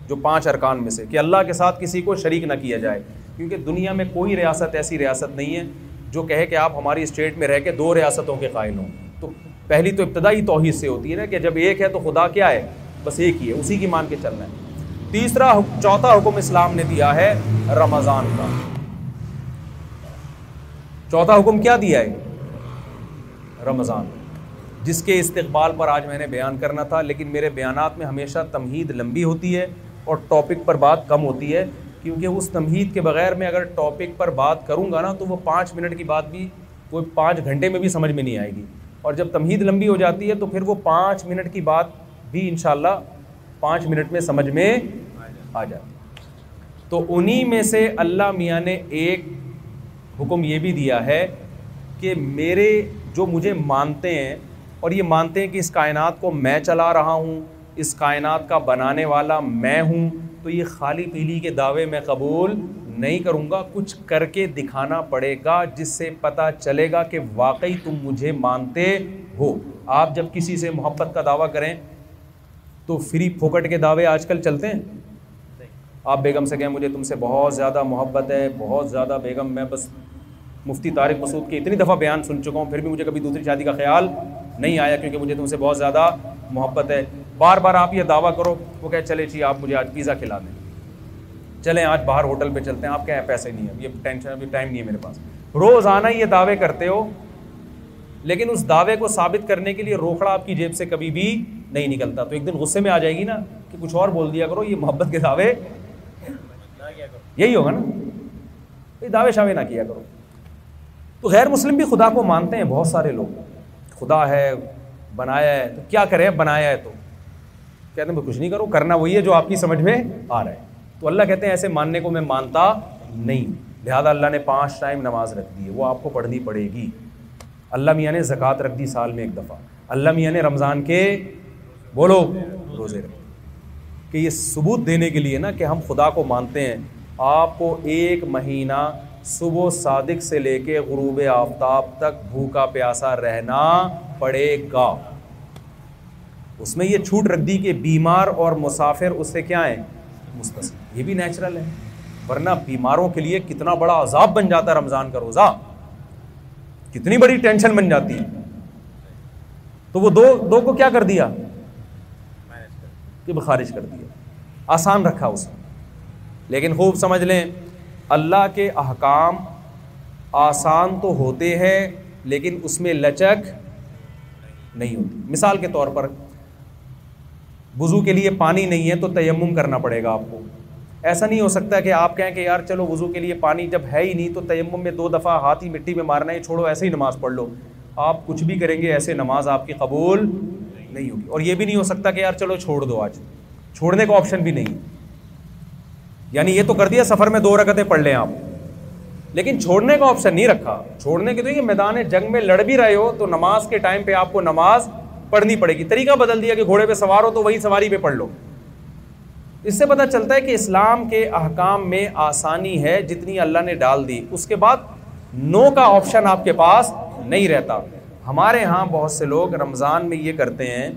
جو پانچ ارکان میں سے کہ اللہ کے ساتھ کسی کو شریک نہ کیا جائے کیونکہ دنیا میں کوئی ریاست ایسی ریاست نہیں ہے جو کہے کہ آپ ہماری اسٹیٹ میں رہ کے دو ریاستوں کے قائل ہوں تو پہلی تو ابتدائی توحید سے ہوتی ہے نا کہ جب ایک ہے تو خدا کیا ہے بس ایک ہی ہے اسی کی مان کے چلنا ہے تیسرا چوتھا حکم اسلام نے دیا ہے رمضان کا چوتھا حکم کیا دیا ہے رمضان جس کے استقبال پر آج میں نے بیان کرنا تھا لیکن میرے بیانات میں ہمیشہ تمہید لمبی ہوتی ہے اور ٹاپک پر بات کم ہوتی ہے کیونکہ اس تمہید کے بغیر میں اگر ٹاپک پر بات کروں گا نا تو وہ پانچ منٹ کی بات بھی کوئی پانچ گھنٹے میں بھی سمجھ میں نہیں آئے گی اور جب تمہید لمبی ہو جاتی ہے تو پھر وہ پانچ منٹ کی بات بھی ان شاء اللہ پانچ منٹ میں سمجھ میں آ جاتی تو انہی میں سے اللہ میاں نے ایک حکم یہ بھی دیا ہے کہ میرے جو مجھے مانتے ہیں اور یہ مانتے ہیں کہ اس کائنات کو میں چلا رہا ہوں اس کائنات کا بنانے والا میں ہوں تو یہ خالی پیلی کے دعوے میں قبول نہیں کروں گا کچھ کر کے دکھانا پڑے گا جس سے پتہ چلے گا کہ واقعی تم مجھے مانتے ہو آپ جب کسی سے محبت کا دعویٰ کریں تو فری پھوکٹ کے دعوے آج کل چلتے ہیں آپ بیگم سے کہیں مجھے تم سے بہت زیادہ محبت ہے بہت زیادہ بیگم میں بس مفتی طارق مسعود کے اتنی دفعہ بیان سن چکا ہوں پھر بھی مجھے کبھی دوسری شادی کا خیال نہیں آیا کیونکہ مجھے تم سے بہت زیادہ محبت ہے بار بار آپ یہ دعویٰ کرو وہ کہے چلے جی آپ مجھے آج پیزا کھلا دیں چلیں آج باہر ہوٹل پہ چلتے ہیں آپ کہیں پیسے نہیں ہیں یہ ٹینشن ابھی ٹائم نہیں ہے میرے پاس روز آنا یہ دعوے کرتے ہو لیکن اس دعوے کو ثابت کرنے کے لیے روکھڑا آپ کی جیب سے کبھی بھی نہیں نکلتا تو ایک دن غصے میں آ جائے گی نا کہ کچھ اور بول دیا کرو یہ محبت کے دعوے یہی ہوگا نا یہ دعوے شاوے نہ کیا کرو تو غیر مسلم بھی خدا کو مانتے ہیں بہت سارے لوگ خدا ہے بنایا ہے تو کیا کرے بنایا ہے تو کہتے ہیں میں کچھ نہیں کروں کرنا وہی ہے جو آپ کی سمجھ میں آ رہا ہے تو اللہ کہتے ہیں ایسے ماننے کو میں مانتا نہیں لہٰذا اللہ نے پانچ ٹائم نماز رکھ دی ہے وہ آپ کو پڑھنی پڑے گی اللہ میاں نے زکوٰۃ رکھ دی سال میں ایک دفعہ اللہ میاں نے رمضان کے بولو روزے رکھ کہ یہ ثبوت دینے کے لیے نا کہ ہم خدا کو مانتے ہیں آپ کو ایک مہینہ صبح و صادق سے لے کے غروب آفتاب تک بھوکا پیاسا رہنا پڑے گا اس میں یہ چھوٹ رکھ دی کہ بیمار اور مسافر اس سے کیا ہیں مست یہ بھی نیچرل ہے ورنہ بیماروں کے لیے کتنا بڑا عذاب بن جاتا ہے رمضان کا روزہ کتنی بڑی ٹینشن بن جاتی ہے تو وہ دو دو کو کیا کر دیا کہ بخارج کر دیا آسان رکھا اس نے لیکن خوب سمجھ لیں اللہ کے احکام آسان تو ہوتے ہیں لیکن اس میں لچک نہیں ہوتی مثال کے طور پر وضو کے لیے پانی نہیں ہے تو تیمم کرنا پڑے گا آپ کو ایسا نہیں ہو سکتا کہ آپ کہیں کہ یار چلو وضو کے لیے پانی جب ہے ہی نہیں تو تیمم میں دو دفعہ ہاتھ ہی مٹی میں مارنا ہے چھوڑو ایسے ہی نماز پڑھ لو آپ کچھ بھی کریں گے ایسے نماز آپ کی قبول نہیں ہوگی اور یہ بھی نہیں ہو سکتا کہ یار چلو چھوڑ دو آج چھوڑنے کا آپشن بھی نہیں یعنی یہ تو کر دیا سفر میں دو رکتیں پڑھ لیں آپ لیکن چھوڑنے کا آپشن نہیں رکھا چھوڑنے کے تو یہ میدان جنگ میں لڑ بھی رہے ہو تو نماز کے ٹائم پہ آپ کو نماز پڑھنی پڑے گی طریقہ بدل دیا کہ گھوڑے پہ سوار ہو تو وہی سواری پہ پڑھ لو اس سے پتہ چلتا ہے کہ اسلام کے احکام میں آسانی ہے جتنی اللہ نے ڈال دی اس کے بعد نو کا آپشن آپ کے پاس نہیں رہتا ہمارے ہاں بہت سے لوگ رمضان میں یہ کرتے ہیں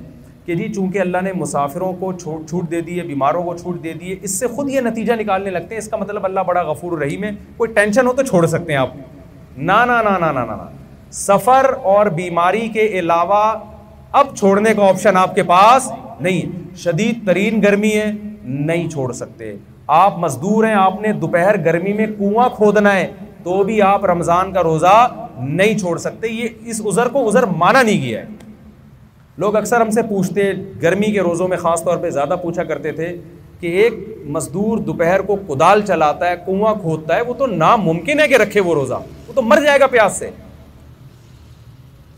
کہ جی چونکہ اللہ نے مسافروں کو چھوٹ چھوٹ دے دی ہے بیماروں کو چھوٹ دے دی ہے اس سے خود یہ نتیجہ نکالنے لگتے ہیں اس کا مطلب اللہ بڑا غفور رحیم ہے کوئی ٹینشن ہو تو چھوڑ سکتے ہیں آپ نہ سفر اور بیماری کے علاوہ اب چھوڑنے کا آپشن آپ کے پاس نہیں شدید ترین گرمی ہے نہیں چھوڑ سکتے آپ مزدور ہیں آپ نے دوپہر گرمی میں کنواں کھودنا ہے تو بھی آپ رمضان کا روزہ نہیں چھوڑ سکتے یہ اس عذر کو عذر مانا نہیں گیا ہے لوگ اکثر ہم سے پوچھتے گرمی کے روزوں میں خاص طور پہ زیادہ پوچھا کرتے تھے کہ ایک مزدور دوپہر کو کدال چلاتا ہے کنواں کھودتا ہے وہ تو ناممکن ہے کہ رکھے وہ روزہ وہ تو مر جائے گا پیاس سے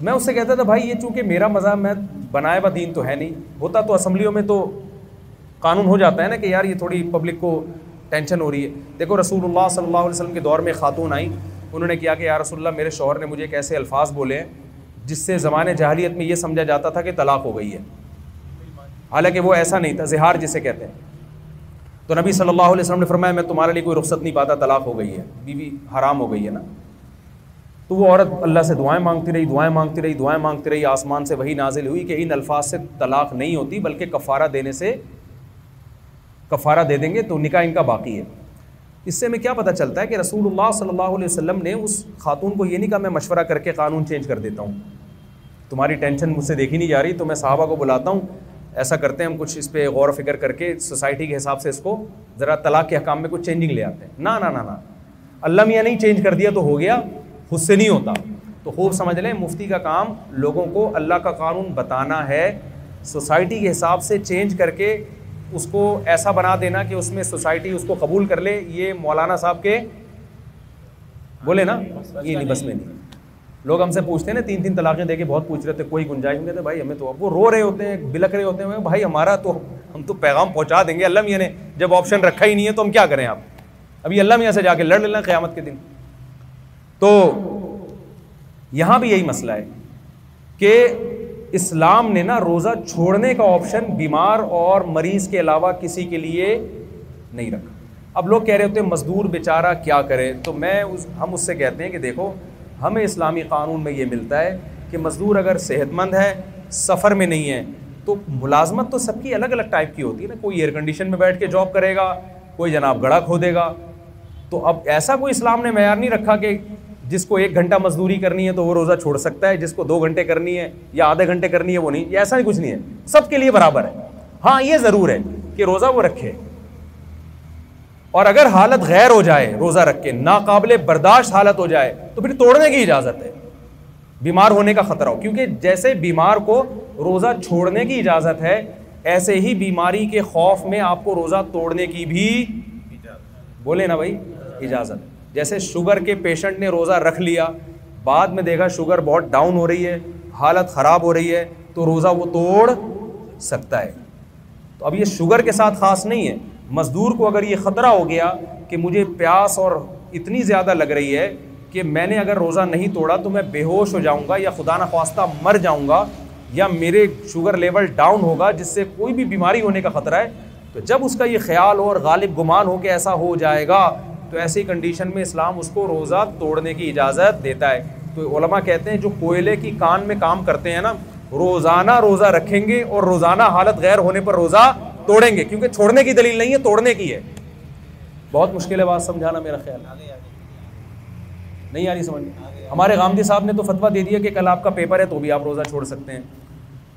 میں اس سے کہتا تھا بھائی یہ چونکہ میرا مذہب میں بنایا ہوا دین تو ہے نہیں ہوتا تو اسمبلیوں میں تو قانون ہو جاتا ہے نا کہ یار یہ تھوڑی پبلک کو ٹینشن ہو رہی ہے دیکھو رسول اللہ صلی اللہ علیہ وسلم کے دور میں خاتون آئیں انہوں نے کیا کہ یار رسول اللہ میرے شوہر نے مجھے ایک ایسے الفاظ بولے ہیں جس سے زمانۂ جہلیت میں یہ سمجھا جاتا تھا کہ طلاق ہو گئی ہے حالانکہ وہ ایسا نہیں تھا زہار جسے کہتے ہیں تو نبی صلی اللہ علیہ وسلم نے فرمایا میں تمہارے لیے کوئی رخصت نہیں پاتا طلاق ہو گئی ہے بیوی بی حرام ہو گئی ہے نا تو وہ عورت اللہ سے دعائیں مانگتی رہی دعائیں مانگتی رہی دعائیں مانگتی رہی آسمان سے وہی نازل ہوئی کہ ان الفاظ سے طلاق نہیں ہوتی بلکہ کفارہ دینے سے کفارہ دے دیں گے تو نکاح ان کا باقی ہے اس سے ہمیں کیا پتہ چلتا ہے کہ رسول اللہ صلی اللہ علیہ وسلم نے اس خاتون کو یہ نہیں کہا میں مشورہ کر کے قانون چینج کر دیتا ہوں تمہاری ٹینشن مجھ سے دیکھی نہیں جا رہی تو میں صحابہ کو بلاتا ہوں ایسا کرتے ہیں ہم کچھ اس پہ غور و فکر کر کے سوسائٹی کے حساب سے اس کو ذرا طلاق کے حکام میں کچھ چینجنگ لے آتے ہیں نہ نہ نہ اللہ میں یہ نہیں چینج کر دیا تو ہو گیا خود سے نہیں ہوتا تو خوب سمجھ لیں مفتی کا کام لوگوں کو اللہ کا قانون بتانا ہے سوسائٹی کے حساب سے چینج کر کے اس کو ایسا بنا دینا کہ اس میں سوسائٹی اس کو قبول کر لے یہ مولانا صاحب کے بولے نا یہ نہیں بس میں نہیں لوگ ہم سے پوچھتے ہیں نا تین تین طلاقیں دے کے بہت پوچھ رہے تھے کوئی گنجائش نہیں کہتے بھائی ہمیں تو وہ رو رہے ہوتے ہیں بلک رہے ہوتے ہیں بھائی ہمارا تو ہم تو پیغام پہنچا دیں گے اللہ میاں نے جب آپشن رکھا ہی نہیں ہے تو ہم کیا کریں آپ ابھی اللہ میاں سے جا کے لڑ لینا قیامت کے دن تو یہاں بھی یہی مسئلہ ہے کہ اسلام نے نا روزہ چھوڑنے کا آپشن بیمار اور مریض کے علاوہ کسی کے لیے نہیں رکھا اب لوگ کہہ رہے ہوتے ہیں مزدور بے چارہ کیا کرے تو میں اس ہم اس سے کہتے ہیں کہ دیکھو ہمیں اسلامی قانون میں یہ ملتا ہے کہ مزدور اگر صحت مند ہے سفر میں نہیں ہے تو ملازمت تو سب کی الگ الگ ٹائپ کی ہوتی ہے نا کوئی ایئر کنڈیشن میں بیٹھ کے جاب کرے گا کوئی جناب گڑا کھو دے گا تو اب ایسا کوئی اسلام نے معیار نہیں رکھا کہ جس کو ایک گھنٹہ مزدوری کرنی ہے تو وہ روزہ چھوڑ سکتا ہے جس کو دو گھنٹے کرنی ہے یا آدھے گھنٹے کرنی ہے وہ نہیں ایسا ہی کچھ نہیں ہے سب کے لیے برابر ہے ہاں یہ ضرور ہے کہ روزہ وہ رکھے اور اگر حالت غیر ہو جائے روزہ رکھ کے ناقابل برداشت حالت ہو جائے تو پھر توڑنے کی اجازت ہے بیمار ہونے کا خطرہ ہو کیونکہ جیسے بیمار کو روزہ چھوڑنے کی اجازت ہے ایسے ہی بیماری کے خوف میں آپ کو روزہ توڑنے کی بھی بولے نا بھائی اجازت ہے جیسے شوگر کے پیشنٹ نے روزہ رکھ لیا بعد میں دیکھا شوگر بہت ڈاؤن ہو رہی ہے حالت خراب ہو رہی ہے تو روزہ وہ توڑ سکتا ہے تو اب یہ شوگر کے ساتھ خاص نہیں ہے مزدور کو اگر یہ خطرہ ہو گیا کہ مجھے پیاس اور اتنی زیادہ لگ رہی ہے کہ میں نے اگر روزہ نہیں توڑا تو میں بے ہوش ہو جاؤں گا یا خدا نخواستہ مر جاؤں گا یا میرے شوگر لیول ڈاؤن ہوگا جس سے کوئی بھی بیماری ہونے کا خطرہ ہے تو جب اس کا یہ خیال ہو اور غالب گمان ہو کہ ایسا ہو جائے گا تو ایسی کنڈیشن میں اسلام اس کو روزہ توڑنے کی اجازت دیتا ہے تو علماء کہتے ہیں جو کوئلے کی کان میں کام کرتے ہیں نا روزانہ روزہ رکھیں گے اور روزانہ حالت غیر ہونے پر روزہ توڑیں گے کیونکہ چھوڑنے کی دلیل نہیں ہے توڑنے کی ہے بہت مشکل ہے بات سمجھانا میرا خیال نہیں آ رہی سمجھ ہمارے گاندھی صاحب نے تو فتویٰ دے دیا کہ کل آپ کا پیپر ہے تو بھی آپ روزہ چھوڑ سکتے ہیں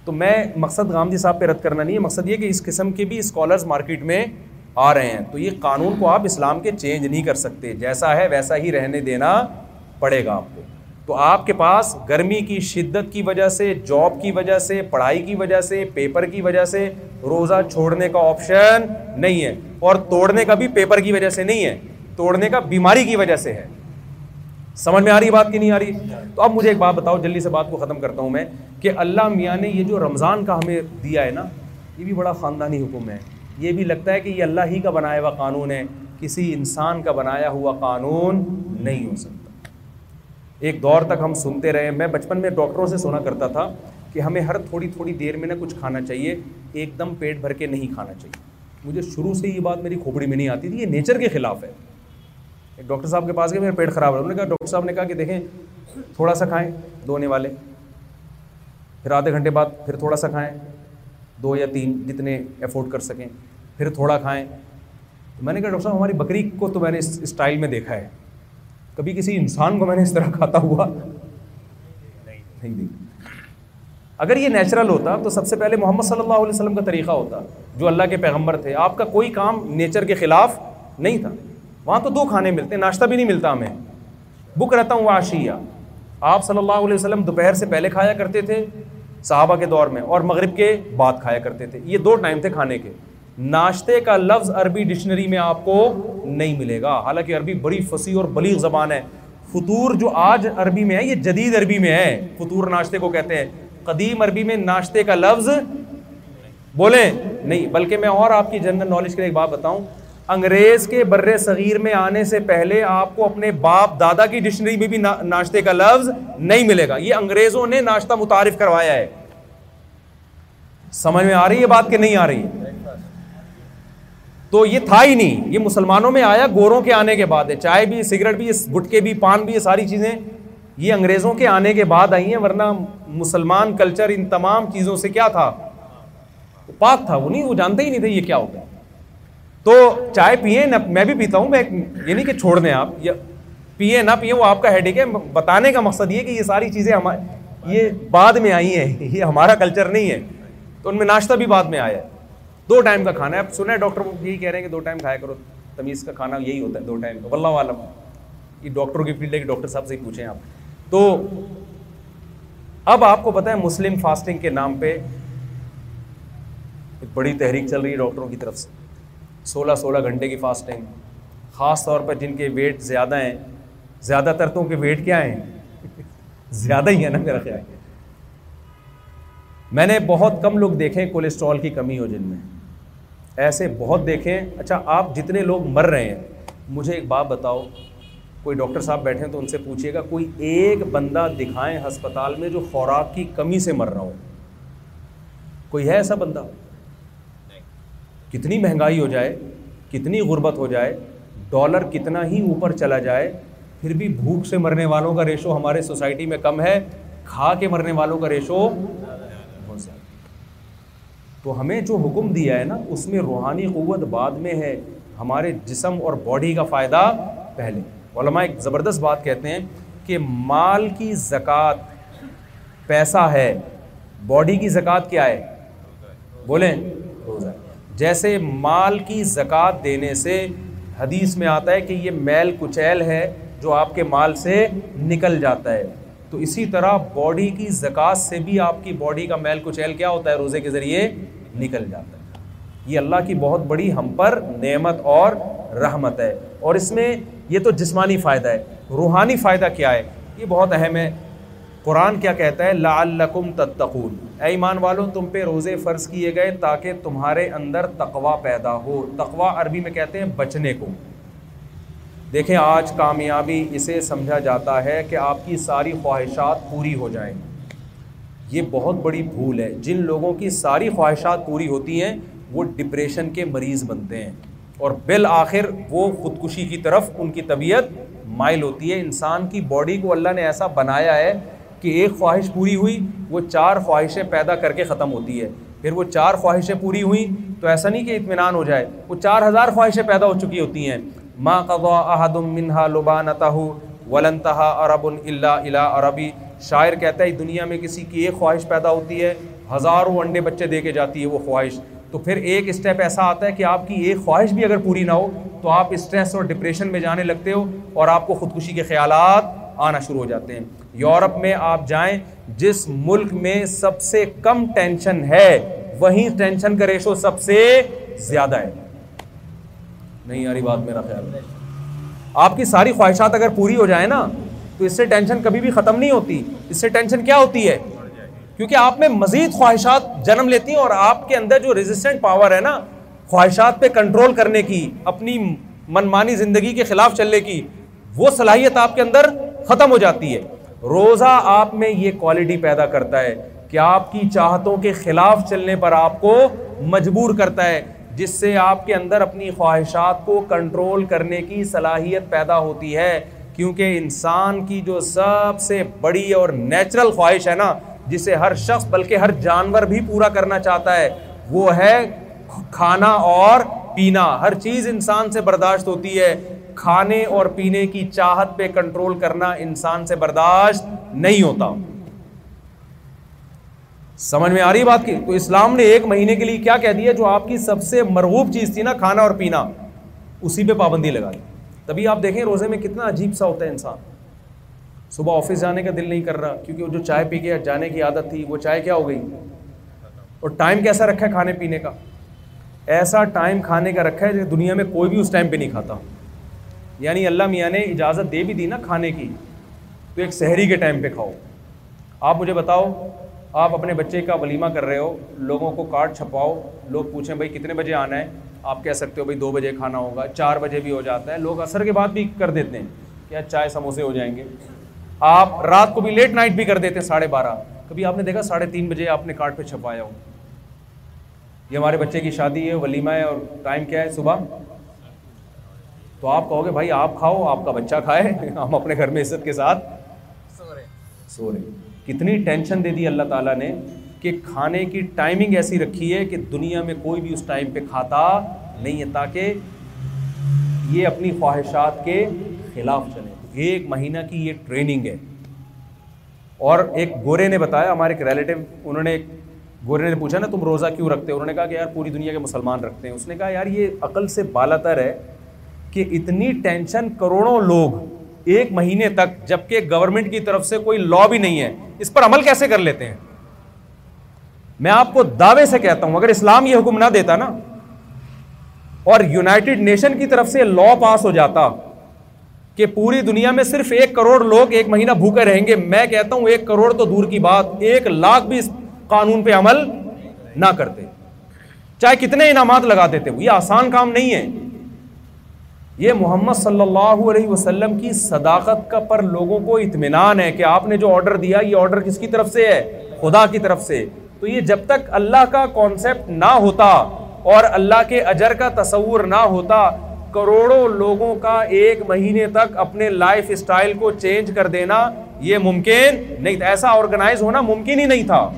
تو میں مقصد گاندھی صاحب پہ رد کرنا نہیں ہے مقصد یہ کہ اس قسم کے بھی اسکالرز مارکیٹ میں آ رہے ہیں تو یہ قانون کو آپ اسلام کے چینج نہیں کر سکتے جیسا ہے ویسا ہی رہنے دینا پڑے گا آپ کو تو آپ کے پاس گرمی کی شدت کی وجہ سے جاب کی وجہ سے پڑھائی کی وجہ سے پیپر کی وجہ سے روزہ چھوڑنے کا آپشن نہیں ہے اور توڑنے کا بھی پیپر کی وجہ سے نہیں ہے توڑنے کا بیماری کی وجہ سے ہے سمجھ میں آ رہی بات کی نہیں آ رہی تو اب مجھے ایک بات بتاؤ جلدی سے بات کو ختم کرتا ہوں میں کہ اللہ میاں نے یہ جو رمضان کا ہمیں دیا ہے نا یہ بھی بڑا خاندانی حکم ہے یہ بھی لگتا ہے کہ یہ اللہ ہی کا بنایا ہوا قانون ہے کسی انسان کا بنایا ہوا قانون نہیں ہو سکتا ایک دور تک ہم سنتے رہے میں بچپن میں ڈاکٹروں سے سنا کرتا تھا کہ ہمیں ہر تھوڑی تھوڑی دیر میں نہ کچھ کھانا چاہیے ایک دم پیٹ بھر کے نہیں کھانا چاہیے مجھے شروع سے یہ بات میری کھوپڑی میں نہیں آتی تھی یہ نیچر کے خلاف ہے ایک ڈاکٹر صاحب کے پاس گئے میرا پیٹ خراب ہے انہوں نے کہا ڈاکٹر صاحب نے کہا کہ دیکھیں تھوڑا سا کھائیں دھونے والے پھر آدھے گھنٹے بعد پھر تھوڑا سا کھائیں دو یا تین جتنے افورڈ کر سکیں پھر تھوڑا کھائیں میں نے کہا ڈاکٹر صاحب ہماری بکری کو تو میں نے اس اسٹائل میں دیکھا ہے کبھی کسی انسان کو میں نے اس طرح کھاتا ہوا نہیں دیکھا اگر یہ نیچرل ہوتا تو سب سے پہلے محمد صلی اللہ علیہ وسلم کا طریقہ ہوتا جو اللہ کے پیغمبر تھے آپ کا کوئی کام نیچر کے خلاف نہیں تھا وہاں تو دو کھانے ملتے ناشتہ بھی نہیں ملتا ہمیں بک رہتا ہوں آشیا آپ صلی اللہ علیہ وسلم دوپہر سے پہلے کھایا کرتے تھے صحابہ کے دور میں اور مغرب کے بعد کھایا کرتے تھے یہ دو ٹائم تھے کھانے کے ناشتے کا لفظ عربی ڈکشنری میں آپ کو نہیں ملے گا حالانکہ عربی بڑی فصیح اور بلیغ زبان ہے فطور جو آج عربی میں ہے یہ جدید عربی میں ہے فطور ناشتے کو کہتے ہیں قدیم عربی میں ناشتے کا لفظ بولیں نہیں بلکہ میں اور آپ کی جنرل نالج کے لیے ایک بات بتاؤں انگریز کے بر صغیر میں آنے سے پہلے آپ کو اپنے باپ دادا کی ڈکشنری میں بھی ناشتے کا لفظ نہیں ملے گا یہ انگریزوں نے ناشتہ متعارف کروایا ہے سمجھ میں آ رہی ہے بات کہ نہیں آ رہی ہے تو یہ تھا ہی نہیں یہ مسلمانوں میں آیا گوروں کے آنے کے بعد ہے چائے بھی سگریٹ بھی گٹکے بھی پان بھی یہ ساری چیزیں یہ انگریزوں کے آنے کے بعد آئی ہیں ورنہ مسلمان کلچر ان تمام چیزوں سے کیا تھا پاک تھا وہ نہیں وہ جانتے ہی نہیں تھے یہ کیا ہے تو چائے پیے نہ میں بھی پیتا ہوں میں یہ نہیں کہ چھوڑ دیں آپ یا پیے نہ پیے وہ آپ کا ہیڈیک ہے بتانے کا مقصد یہ کہ یہ ساری چیزیں ہمارے یہ بعد میں آئی ہیں یہ ہمارا کلچر نہیں ہے تو ان میں ناشتہ بھی بعد میں آیا ہے دو ٹائم کا کھانا ہے آپ سنیں ڈاکٹر یہی کہہ رہے ہیں کہ دو ٹائم کھایا کرو تمیز کا کھانا یہی ہوتا ہے دو ٹائم کا واللہ عالم یہ ڈاکٹروں کی فیلڈ ہے کہ ڈاکٹر صاحب سے ہی پوچھیں آپ تو اب آپ کو پتہ ہے مسلم فاسٹنگ کے نام پہ ایک بڑی تحریک چل رہی ہے ڈاکٹروں کی طرف سے سولہ سولہ گھنٹے کی فاسٹنگ خاص طور پر جن کے ویٹ زیادہ ہیں زیادہ تر تو ان کے ویٹ کیا ہیں زیادہ ہی ہے نا میرا خیال میں نے بہت کم لوگ دیکھے کولیسٹرول کی کمی ہو جن میں ایسے بہت دیکھے اچھا آپ جتنے لوگ مر رہے ہیں مجھے ایک بات بتاؤ کوئی ڈاکٹر صاحب بیٹھے ہیں تو ان سے پوچھیے گا کوئی ایک بندہ دکھائیں ہسپتال میں جو خوراک کی کمی سے مر رہا ہو کوئی ہے ایسا بندہ کتنی مہنگائی ہو جائے کتنی غربت ہو جائے ڈالر کتنا ہی اوپر چلا جائے پھر بھی بھوک سے مرنے والوں کا ریشو ہمارے سوسائٹی میں کم ہے کھا کے مرنے والوں کا ریشو بہت زیادہ تو ہمیں جو حکم دیا ہے نا اس میں روحانی قوت بعد میں ہے ہمارے جسم اور باڈی کا فائدہ پہلے علماء ایک زبردست بات کہتے ہیں کہ مال کی زکوٰۃ پیسہ ہے باڈی کی زکوٰۃ کیا ہے بولیں جیسے مال کی زکوٰۃ دینے سے حدیث میں آتا ہے کہ یہ میل کچیل ہے جو آپ کے مال سے نکل جاتا ہے تو اسی طرح باڈی کی زکوٰۃ سے بھی آپ کی باڈی کا میل کچیل کیا ہوتا ہے روزے کے ذریعے نکل جاتا ہے یہ اللہ کی بہت بڑی ہم پر نعمت اور رحمت ہے اور اس میں یہ تو جسمانی فائدہ ہے روحانی فائدہ کیا ہے یہ بہت اہم ہے قرآن کیا کہتا ہے لعلکم تتقون اے ایمان والوں تم پہ روزے فرض کیے گئے تاکہ تمہارے اندر تقوا پیدا ہو تقوا عربی میں کہتے ہیں بچنے کو دیکھیں آج کامیابی اسے سمجھا جاتا ہے کہ آپ کی ساری خواہشات پوری ہو جائیں یہ بہت بڑی بھول ہے جن لوگوں کی ساری خواہشات پوری ہوتی ہیں وہ ڈپریشن کے مریض بنتے ہیں اور بالآخر وہ خودکشی کی طرف ان کی طبیعت مائل ہوتی ہے انسان کی باڈی کو اللہ نے ایسا بنایا ہے کہ ایک خواہش پوری ہوئی وہ چار خواہشیں پیدا کر کے ختم ہوتی ہے پھر وہ چار خواہشیں پوری ہوئیں تو ایسا نہیں کہ اطمینان ہو جائے وہ چار ہزار خواہشیں پیدا ہو چکی ہوتی ہیں ما قضا احد منہا لبا ولنتہا عرب اللہ الا عربی شاعر کہتا ہے دنیا میں کسی کی ایک خواہش پیدا ہوتی ہے ہزاروں انڈے بچے دے کے جاتی ہے وہ خواہش تو پھر ایک اسٹیپ ایسا آتا ہے کہ آپ کی ایک خواہش بھی اگر پوری نہ ہو تو آپ اسٹریس اور ڈپریشن میں جانے لگتے ہو اور آپ کو خودکشی کے خیالات آنا شروع ہو جاتے ہیں یورپ میں آپ جائیں جس ملک میں سب سے کم ٹینشن ہے وہیں ٹینشن کا ریشو سب سے زیادہ ہے ہے نہیں یاری بات میرا خیال آپ کی ساری خواہشات اگر پوری ہو جائیں نا تو اس سے ٹینشن کبھی بھی ختم نہیں ہوتی اس سے ٹینشن کیا ہوتی ہے کیونکہ آپ میں مزید خواہشات جنم لیتی ہیں اور آپ کے اندر جو ریزسٹنٹ پاور ہے نا خواہشات پہ کنٹرول کرنے کی اپنی منمانی زندگی کے خلاف چلنے کی وہ صلاحیت آپ کے اندر ختم ہو جاتی ہے روزہ آپ میں یہ کوالٹی پیدا کرتا ہے کہ آپ کی چاہتوں کے خلاف چلنے پر آپ کو مجبور کرتا ہے جس سے آپ کے اندر اپنی خواہشات کو کنٹرول کرنے کی صلاحیت پیدا ہوتی ہے کیونکہ انسان کی جو سب سے بڑی اور نیچرل خواہش ہے نا جسے ہر شخص بلکہ ہر جانور بھی پورا کرنا چاہتا ہے وہ ہے کھانا اور پینا ہر چیز انسان سے برداشت ہوتی ہے کھانے اور پینے کی چاہت پہ کنٹرول کرنا انسان سے برداشت نہیں ہوتا سمجھ میں آ رہی بات کی تو اسلام نے ایک مہینے کے لیے کیا کہہ دیا جو آپ کی سب سے مرغوب چیز تھی نا کھانا اور پینا اسی پہ پابندی لگا دی تبھی آپ دیکھیں روزے میں کتنا عجیب سا ہوتا ہے انسان صبح آفس جانے کا دل نہیں کر رہا کیونکہ وہ جو چائے پی کے جانے کی عادت تھی وہ چائے کیا ہو گئی اور ٹائم کیسا رکھا ہے کھانے پینے کا ایسا ٹائم کھانے کا رکھا ہے جو دنیا میں کوئی بھی اس ٹائم پہ نہیں کھاتا یعنی اللہ میاں نے اجازت دے بھی دی نا کھانے کی تو ایک سحری کے ٹائم پہ کھاؤ آپ مجھے بتاؤ آپ اپنے بچے کا ولیمہ کر رہے ہو لوگوں کو کارڈ چھپاؤ لوگ پوچھیں بھائی کتنے بجے آنا ہے آپ کہہ سکتے ہو بھائی دو بجے کھانا ہوگا چار بجے بھی ہو جاتا ہے لوگ عصر کے بعد بھی کر دیتے ہیں کیا چائے سموسے ہو جائیں گے آپ رات کو بھی لیٹ نائٹ بھی کر دیتے ہیں ساڑھے بارہ کبھی آپ نے دیکھا ساڑھے تین بجے آپ نے کارڈ پہ چھپایا ہو یہ ہمارے بچے کی شادی ہے ولیمہ ہے اور ٹائم کیا ہے صبح تو آپ کہو گے بھائی آپ کھاؤ آپ کا بچہ کھائے ہم اپنے گھر میں عزت کے ساتھ سو رہے کتنی ٹینشن دے دی اللہ تعالیٰ نے کہ کھانے کی ٹائمنگ ایسی رکھی ہے کہ دنیا میں کوئی بھی اس ٹائم پہ کھاتا نہیں ہے تاکہ یہ اپنی خواہشات کے خلاف چلے ایک مہینہ کی یہ ٹریننگ ہے اور ایک گورے نے بتایا ہمارے ایک ریلیٹو انہوں نے ایک گورے نے پوچھا نا تم روزہ کیوں رکھتے انہوں نے کہا کہ یار پوری دنیا کے مسلمان رکھتے ہیں اس نے کہا یار یہ عقل سے بالا تر ہے کہ اتنی ٹینشن کروڑوں لوگ ایک مہینے تک جبکہ گورنمنٹ کی طرف سے کوئی لا بھی نہیں ہے اس پر عمل کیسے کر لیتے ہیں میں آپ کو دعوے سے کہتا ہوں اگر اسلام یہ حکم نہ دیتا نا اور یونائٹڈ نیشن کی طرف سے لا پاس ہو جاتا کہ پوری دنیا میں صرف ایک کروڑ لوگ ایک مہینہ بھوکے رہیں گے میں کہتا ہوں ایک کروڑ تو دور کی بات ایک لاکھ بھی اس قانون پہ عمل نہ کرتے چاہے کتنے انعامات لگا دیتے ہو یہ آسان کام نہیں ہے یہ محمد صلی اللہ علیہ وسلم کی صداقت کا پر لوگوں کو اطمینان ہے کہ آپ نے جو آرڈر دیا یہ آرڈر کس کی طرف سے ہے خدا کی طرف سے تو یہ جب تک اللہ کا کانسیپٹ نہ ہوتا اور اللہ کے اجر کا تصور نہ ہوتا کروڑوں لوگوں کا ایک مہینے تک اپنے لائف اسٹائل کو چینج کر دینا یہ ممکن نہیں ایسا آرگنائز ہونا ممکن ہی نہیں تھا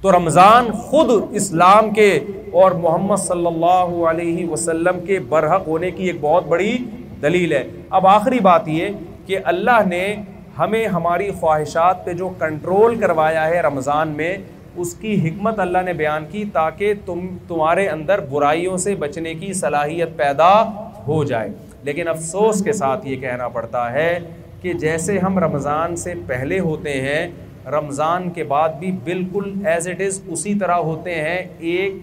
تو رمضان خود اسلام کے اور محمد صلی اللہ علیہ وسلم کے برحق ہونے کی ایک بہت بڑی دلیل ہے اب آخری بات یہ کہ اللہ نے ہمیں ہماری خواہشات پہ جو کنٹرول کروایا ہے رمضان میں اس کی حکمت اللہ نے بیان کی تاکہ تم تمہارے اندر برائیوں سے بچنے کی صلاحیت پیدا ہو جائے لیکن افسوس کے ساتھ یہ کہنا پڑتا ہے کہ جیسے ہم رمضان سے پہلے ہوتے ہیں رمضان کے بعد بھی بالکل ایز اٹ از اسی طرح ہوتے ہیں ایک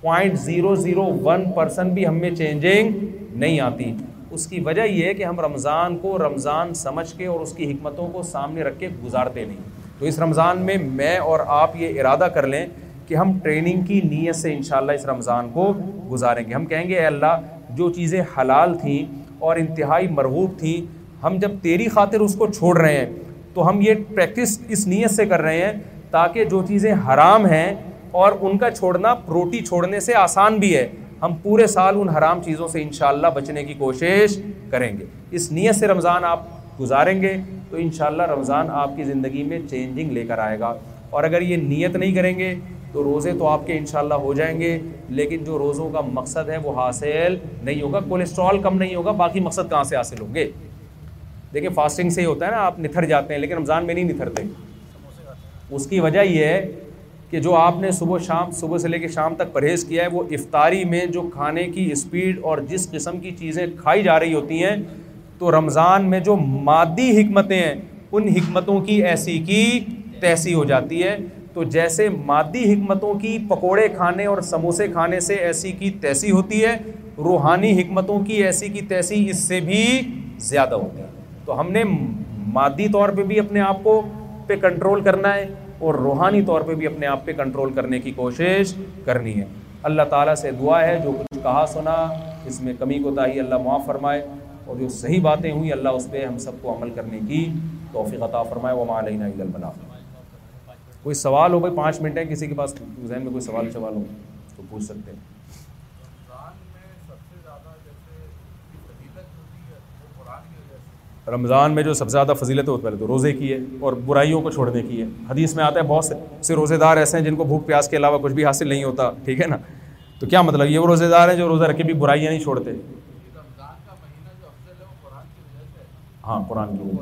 point zero zero one person بھی ہم میں چینجنگ نہیں آتی اس کی وجہ یہ ہے کہ ہم رمضان کو رمضان سمجھ کے اور اس کی حکمتوں کو سامنے رکھ کے گزارتے نہیں تو اس رمضان میں میں اور آپ یہ ارادہ کر لیں کہ ہم ٹریننگ کی نیت سے انشاءاللہ اس رمضان کو گزاریں گے ہم کہیں گے اے اللہ جو چیزیں حلال تھیں اور انتہائی مرغوب تھیں ہم جب تیری خاطر اس کو چھوڑ رہے ہیں تو ہم یہ پریکٹس اس نیت سے کر رہے ہیں تاکہ جو چیزیں حرام ہیں اور ان کا چھوڑنا روٹی چھوڑنے سے آسان بھی ہے ہم پورے سال ان حرام چیزوں سے انشاءاللہ بچنے کی کوشش کریں گے اس نیت سے رمضان آپ گزاریں گے تو انشاءاللہ رمضان آپ کی زندگی میں چینجنگ لے کر آئے گا اور اگر یہ نیت نہیں کریں گے تو روزے تو آپ کے انشاءاللہ ہو جائیں گے لیکن جو روزوں کا مقصد ہے وہ حاصل نہیں ہوگا کولیسٹرول کم نہیں ہوگا باقی مقصد کہاں سے حاصل ہوں گے دیکھیں فاسٹنگ سے ہی ہوتا ہے نا آپ نتھر جاتے ہیں لیکن رمضان میں نہیں نتھرتے اس کی وجہ یہ ہے کہ جو آپ نے صبح شام صبح سے لے کے شام تک پرہیز کیا ہے وہ افطاری میں جو کھانے کی اسپیڈ اور جس قسم کی چیزیں کھائی جا رہی ہوتی ہیں تو رمضان میں جو مادی حکمتیں ہیں ان حکمتوں کی ایسی کی تیسی ہو جاتی ہے تو جیسے مادی حکمتوں کی پکوڑے کھانے اور سموسے کھانے سے ایسی کی تیسی ہوتی ہے روحانی حکمتوں کی ایسی کی تیسی اس سے بھی زیادہ ہوتی ہے تو ہم نے مادی طور پہ بھی اپنے آپ کو پہ کنٹرول کرنا ہے اور روحانی طور پہ بھی اپنے آپ پہ کنٹرول کرنے کی کوشش کرنی ہے اللہ تعالیٰ سے دعا ہے جو کچھ کہا سنا اس میں کمی کو تاہی اللہ معاف فرمائے اور جو صحیح باتیں ہوئیں اللہ اس پہ ہم سب کو عمل کرنے کی توفیق عطا فرمائے و مالہ عید الفلاف کوئی سوال ہو بھائی پانچ منٹ ہے کسی کے پاس ذہن میں کوئی سوال سوال ہو تو پوچھ سکتے ہیں رمضان میں جو سب سے زیادہ فضیلت ہے وہ پہلے تو روزے کی ہے اور برائیوں کو چھوڑنے کی ہے حدیث میں آتا ہے بہت سے روزے دار ایسے ہیں جن کو بھوک پیاس کے علاوہ کچھ بھی حاصل نہیں ہوتا ٹھیک ہے نا تو کیا مطلب یہ وہ روزے دار ہیں جو روزہ رکھے بھی برائیاں نہیں چھوڑتے ہاں قرآن کی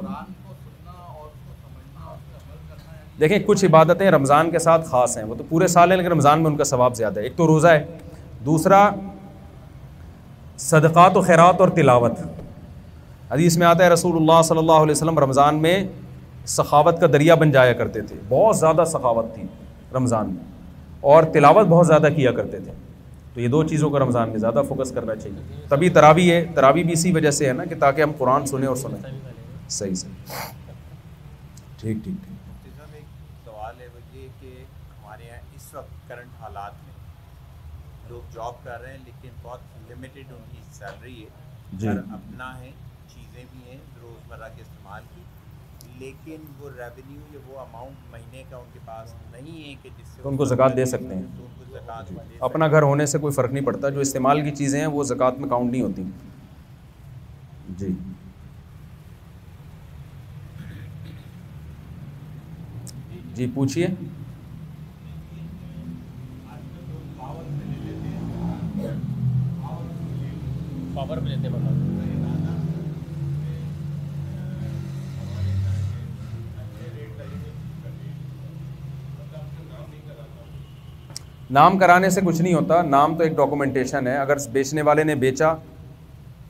دیکھیں کچھ عبادتیں رمضان کے ساتھ خاص ہیں وہ تو پورے سال ہیں لیکن رمضان میں ان کا ثواب زیادہ ہے ایک تو روزہ ہے دوسرا صدقات و خیرات اور تلاوت حدیث میں آتا ہے رسول اللہ صلی اللہ علیہ وسلم رمضان میں سخاوت کا دریا بن جایا کرتے تھے بہت زیادہ سخاوت تھی رمضان میں اور تلاوت بہت زیادہ کیا کرتے تھے تو یہ دو چیزوں کو رمضان میں زیادہ فوکس کرنا چاہیے تبھی تراوی ہے تراوی بھی اسی وجہ سے ہے نا کہ تاکہ ہم قرآن سنیں اور سنیں صحیح صحیح ٹھیک ٹھیک ٹھیک سوال ہے وہ یہ کہ ہمارے یہاں اس وقت کرنٹ حالات میں لوگ جاب کر رہے ہیں لیکن بہت لمیٹڈ ان کی سیلری ہے جی اپنا ہے استعمال کی لیکن وہ ریونیو یا وہ اماؤنٹ مہینے کا ان کے پاس نہیں ہے کہ جس سے ان کو زکوٰۃ دے سکتے ہیں جی۔ اپنا گھر ہونے سے کوئی فرق نہیں پڑتا جو استعمال کی چیزیں ہیں وہ زکوٰۃ میں کاؤنٹ نہیں ہوتی جی جی پوچھئے نام کرانے سے کچھ نہیں ہوتا نام تو ایک ڈاکومنٹیشن ہے اگر بیچنے والے نے بیچا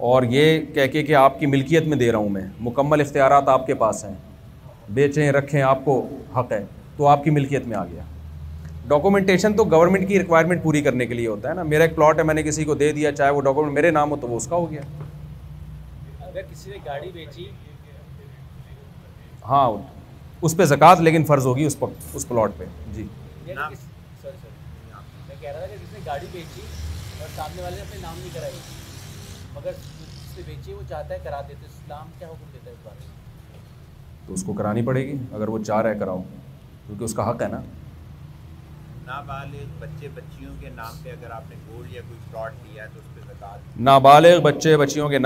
اور یہ کہہ کے کہ آپ کی ملکیت میں دے رہا ہوں میں مکمل اختیارات آپ کے پاس ہیں بیچیں رکھیں آپ کو حق ہے تو آپ کی ملکیت میں آ گیا ڈاکومنٹیشن تو گورنمنٹ کی ریکوائرمنٹ پوری کرنے کے لیے ہوتا ہے نا میرا ایک پلاٹ ہے میں نے کسی کو دے دیا چاہے وہ ڈاکومنٹ میرے نام ہو تو وہ اس کا ہو گیا اگر کسی نے گاڑی بیچی ہاں اس پہ زکوٰۃ لیکن فرض ہوگی اس پر اس پلاٹ پہ جی یعنی کہہ رہا تھا کہ جس نے گاڑی بیچی اور سامنے والے نے اپنے نام نہیں کرائی مگر جس نے بیچی وہ چاہتا ہے کرا دیتے اسلام کیا حکم دیتا ہے اس بارے میں تو اس کو کرانی پڑے گی اگر وہ چاہ رہا ہے کراؤ کیونکہ اس کا حق ہے نا نابالغ بچے بچیوں کے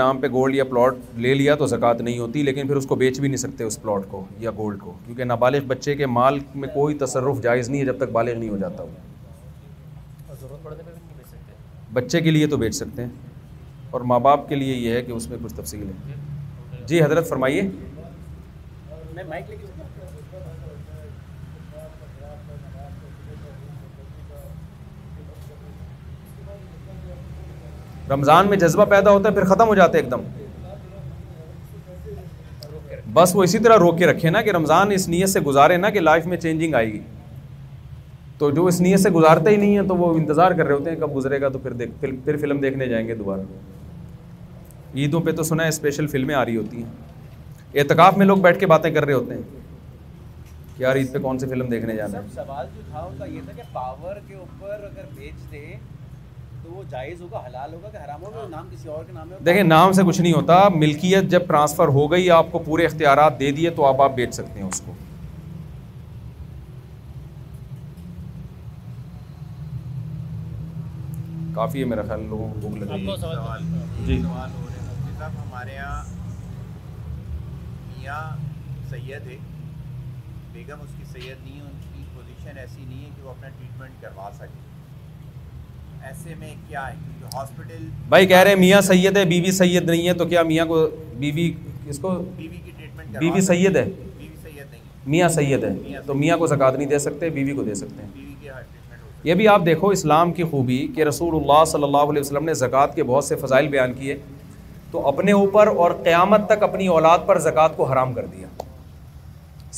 نام پہ گولڈ یا پلاٹ لے لیا تو زکوٰۃ نہیں ہوتی لیکن پھر اس کو بیچ بھی نہیں سکتے اس پلاٹ کو یا گولڈ کو کیونکہ نابالغ بچے کے مال میں کوئی تصرف جائز نہیں ہے جب تک بالغ نہیں ہو جاتا وہ بچے کے لیے تو بیچ سکتے ہیں اور ماں باپ کے لیے یہ ہے کہ اس میں کچھ تفصیل ہے جی حضرت فرمائیے رمضان میں جذبہ پیدا ہوتا ہے پھر ختم ہو جاتے ایک دم بس وہ اسی طرح روک کے رکھے نا کہ رمضان اس نیت سے گزارے نا کہ لائف میں چینجنگ آئے گی تو جو اس نیت سے گزارتے ہی نہیں ہیں تو وہ انتظار کر رہے ہوتے ہیں کب گزرے گا تو پھر دیکھ پھر فلم دیکھنے جائیں گے دوبارہ عیدوں پہ تو سنا ہے اسپیشل فلمیں آ رہی ہوتی ہیں اعتکاف میں لوگ بیٹھ کے باتیں کر رہے ہوتے ہیں کہ یار عید پہ کون سی فلم دیکھنے جانا ہے سوال جو تھا ان کا یہ تھا کہ پاور کے اوپر اگر بیچ دیں تو وہ جائز ہوگا حلال ہوگا کہ حرام ہوگا نام کسی اور کے نام ہے دیکھیں نام سے کچھ نہیں ہوتا ملکیت جب ٹرانسفر ہو گئی آپ کو پورے اختیارات دے دیے تو آپ آپ بیچ سکتے ہیں اس کو کافی ہے میرا خیال لوگوں کو بھوک لگ رہی ہے جی سوال ہو رہے مفتی صاحب ہمارے یہاں میاں سید ہے بیگم اس کی سید نہیں ہے ان کی پوزیشن ایسی نہیں ہے کہ وہ اپنا ٹریٹمنٹ کروا سکے ایسے میں کیا ہے کیونکہ ہاسپٹل بھائی کہہ رہے میاں سید ہے بیوی سید نہیں ہے تو کیا میاں کو بیوی اس کو بیوی کی ٹریٹمنٹ بیوی سید ہے بیوی سید نہیں میاں سید ہے تو میاں کو زکات نہیں دے سکتے بیوی کو دے سکتے ہیں یہ بھی آپ دیکھو اسلام کی خوبی کہ رسول اللہ صلی اللہ علیہ وسلم نے زکوٰۃ کے بہت سے فضائل بیان کیے تو اپنے اوپر اور قیامت تک اپنی اولاد پر زکوٰۃ کو حرام کر دیا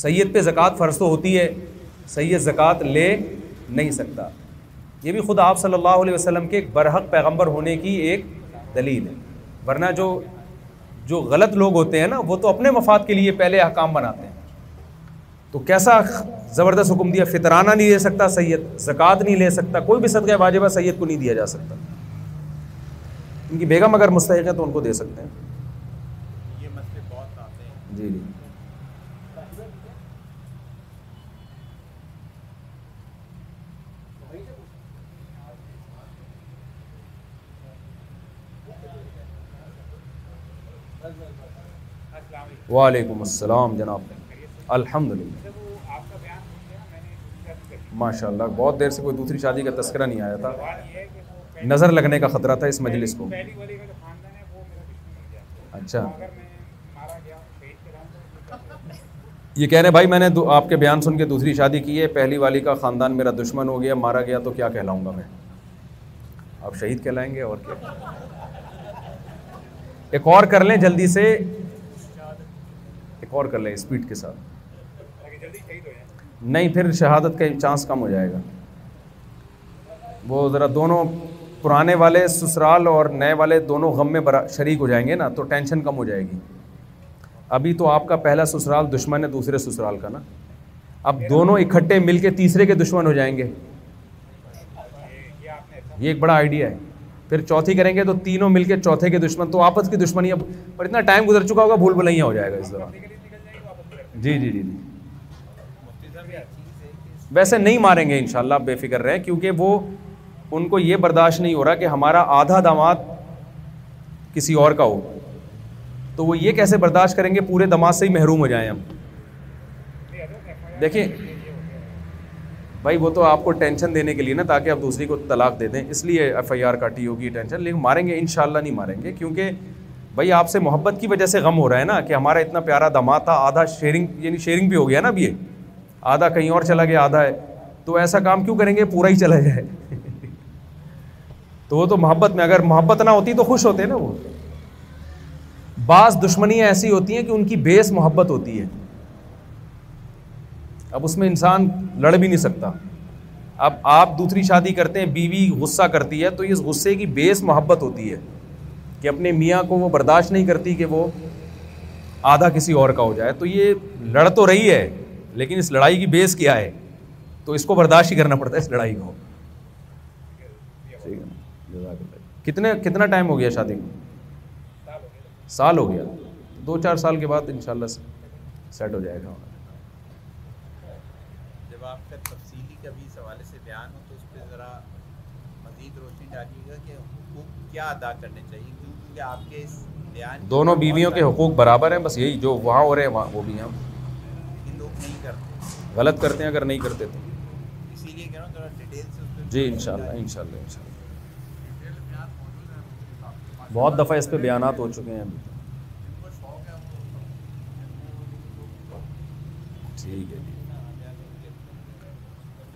سید پہ زکوٰۃ فرض تو ہوتی ہے سید زکوٰۃ لے نہیں سکتا یہ بھی خود آپ صلی اللہ علیہ وسلم کے ایک برحق پیغمبر ہونے کی ایک دلیل ہے ورنہ جو جو غلط لوگ ہوتے ہیں نا وہ تو اپنے مفاد کے لیے پہلے احکام بناتے ہیں تو کیسا زبردست حکم دیا فطرانہ نہیں لے سکتا سید زکوٰۃ نہیں لے سکتا کوئی بھی صدقہ واجبہ سید کو نہیں دیا جا سکتا ان کی بیگم اگر مستحق ہے تو ان کو دے سکتے ہیں جی جی وعلیکم السلام جناب الحمد للہ ماشاء اللہ بہت دیر سے کوئی دوسری شادی کا تذکرہ نہیں آیا تھا نظر لگنے کا خطرہ تھا اس مجلس کو اچھا یہ کہہ رہے بھائی میں نے آپ کے بیان سن کے دوسری شادی کی ہے پہلی والی کا خاندان میرا دشمن ہو گیا مارا گیا تو کیا کہلاؤں گا میں آپ شہید اور کیا گے اور کر لیں جلدی سے ایک اور کر لیں اسپیڈ کے ساتھ نہیں پھر شہادت کا چانس کم ہو جائے گا وہ ذرا دونوں پرانے والے سسرال اور نئے والے دونوں غم میں شریک ہو جائیں گے نا تو ٹینشن کم ہو جائے گی ابھی تو آپ کا پہلا سسرال دشمن ہے دوسرے سسرال کا نا اب دونوں اکٹھے مل کے تیسرے کے دشمن ہو جائیں گے یہ ایک بڑا آئیڈیا ہے پھر چوتھی کریں گے تو تینوں مل کے چوتھے کے دشمن تو آپس کی دشمنی اب پر اتنا ٹائم گزر چکا ہوگا بھول بھلیاں ہو جائے گا اس دوران جی جی جی جی ویسے نہیں ماریں گے انشاءاللہ شاء آپ بے فکر رہیں کیونکہ وہ ان کو یہ برداشت نہیں ہو رہا کہ ہمارا آدھا دمات کسی اور کا ہو تو وہ یہ کیسے برداشت کریں گے پورے دماد سے ہی محروم ہو جائیں ہم دیکھیں بھائی وہ تو آپ کو ٹینشن دینے کے لیے نا تاکہ آپ دوسری کو طلاق دے دیں اس لیے ایف آئی آر کاٹی ہوگی ٹینشن لیکن ماریں گے ان شاء اللہ نہیں ماریں گے کیونکہ بھائی آپ سے محبت کی وجہ سے غم ہو رہا ہے نا کہ ہمارا اتنا پیارا دماد تھا آدھا شیئرنگ یعنی شیئرنگ بھی ہو گیا نا اب یہ آدھا کہیں اور چلا گیا آدھا ہے تو ایسا کام کیوں کریں گے پورا ہی چلا جائے تو وہ تو محبت میں اگر محبت نہ ہوتی تو خوش ہوتے نا وہ بعض دشمنیاں ایسی ہوتی ہیں کہ ان کی بیس محبت ہوتی ہے اب اس میں انسان لڑ بھی نہیں سکتا اب آپ دوسری شادی کرتے ہیں بیوی غصہ کرتی ہے تو اس غصے کی بیس محبت ہوتی ہے کہ اپنے میاں کو وہ برداشت نہیں کرتی کہ وہ آدھا کسی اور کا ہو جائے تو یہ لڑ تو رہی ہے لیکن اس لڑائی کی بیس کیا ہے تو اس کو برداشت ہی کرنا پڑتا ہے اس لڑائی کو کتنے کتنا ٹائم ہو گیا شادی سال ہو گیا دو چار سال کے بعد انشاءاللہ شاء اللہ سیٹ ہو جائے گا جب آپ کا تفصیلی کبھی اس حوالے سے بیان ہو تو اس پہ ذرا مزید روشنی ڈالیے گا کہ حقوق کیا ادا کرنے چاہیے آپ کے دونوں بیویوں کے حقوق برابر ہیں بس یہی جو وہاں ہو رہے ہیں وہاں وہ بھی ہیں غلط کرتے ہیں اگر نہیں کرتے تو جی ان شاء اللہ ان شاء اللہ ان شاء اللہ بہت دفعہ اس پہ بیانات ہو چکے ہیں ٹھیک ہے جی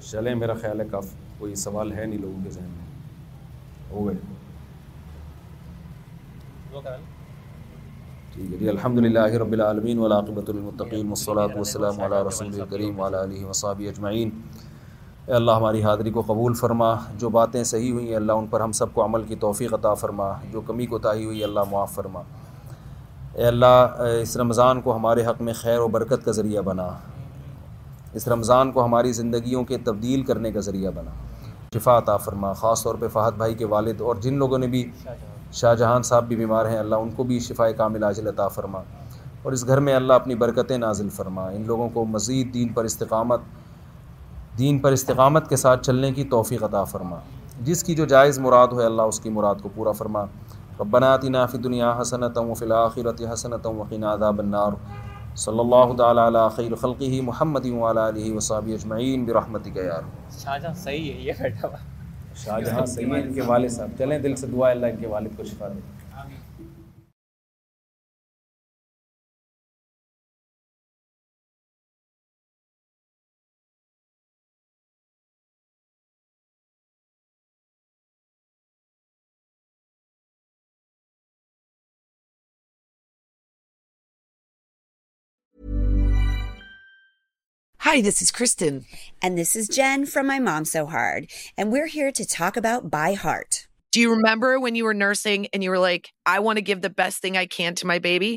چلیں میرا خیال ہے کافی کوئی سوال ہے نہیں لوگوں کے ذہن میں ہو گئے ٹھیک ہے جی الحمد للہ رب العالمین ولاقبۃ المطقین وصلاۃ وسلم علیہ رسول کریم وعلی علیہ وصاب اجمعین اے اللہ ہماری حاضری کو قبول فرما جو باتیں صحیح ہوئیں اللہ ان پر ہم سب کو عمل کی توفیق عطا فرما جو کمی کو تاہی ہوئی اللہ معاف فرما اے اللہ اس رمضان کو ہمارے حق میں خیر و برکت کا ذریعہ بنا اس رمضان کو ہماری زندگیوں کے تبدیل کرنے کا ذریعہ بنا شفا عطا فرما خاص طور پہ فہد بھائی کے والد اور جن لوگوں نے بھی شاہ جہان صاحب بھی بیمار ہیں اللہ ان کو بھی شفاء کامل عاجل عطا فرما اور اس گھر میں اللہ اپنی برکتیں نازل فرما ان لوگوں کو مزید دین پر استقامت دین پر استقامت کے ساتھ چلنے کی توفیق عطا فرما جس کی جو جائز مراد ہو اللہ اس کی مراد کو پورا فرما ربنا آتنا فی دنیا حسنت و فی قنا عذاب النار صلی اللہ علی خیر علقی محمد اجمعین برحمتک یا شاہ جہاں سید کے والد صاحب چلیں دل سے دعا اللہ ان کے والد کو شفا دے Jane from my معم so harder talk by heart remember when you are nursing your like I want give the best my baby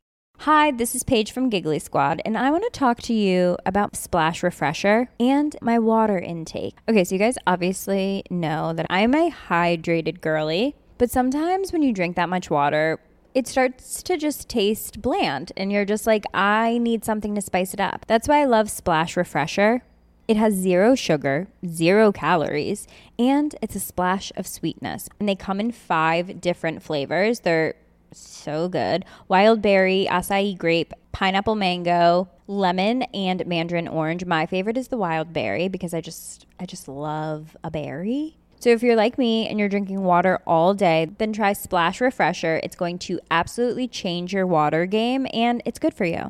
Hi this is giggle squad I want to you اباؤسلیٹریڈر just like I need something zero sugar zero calories ends of sweetness like five different flavours there So good. Wild berry, acai grape, pineapple mango, lemon, and mandarin orange. My favorite is the wild berry because I just love a berry. So if you're like me and you're drinking water all day, then try Splash Refresher. It's going to absolutely change your water game, and it's good for you.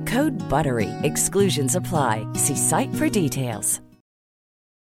ہڈ بر وی ایگسنس apply see site for this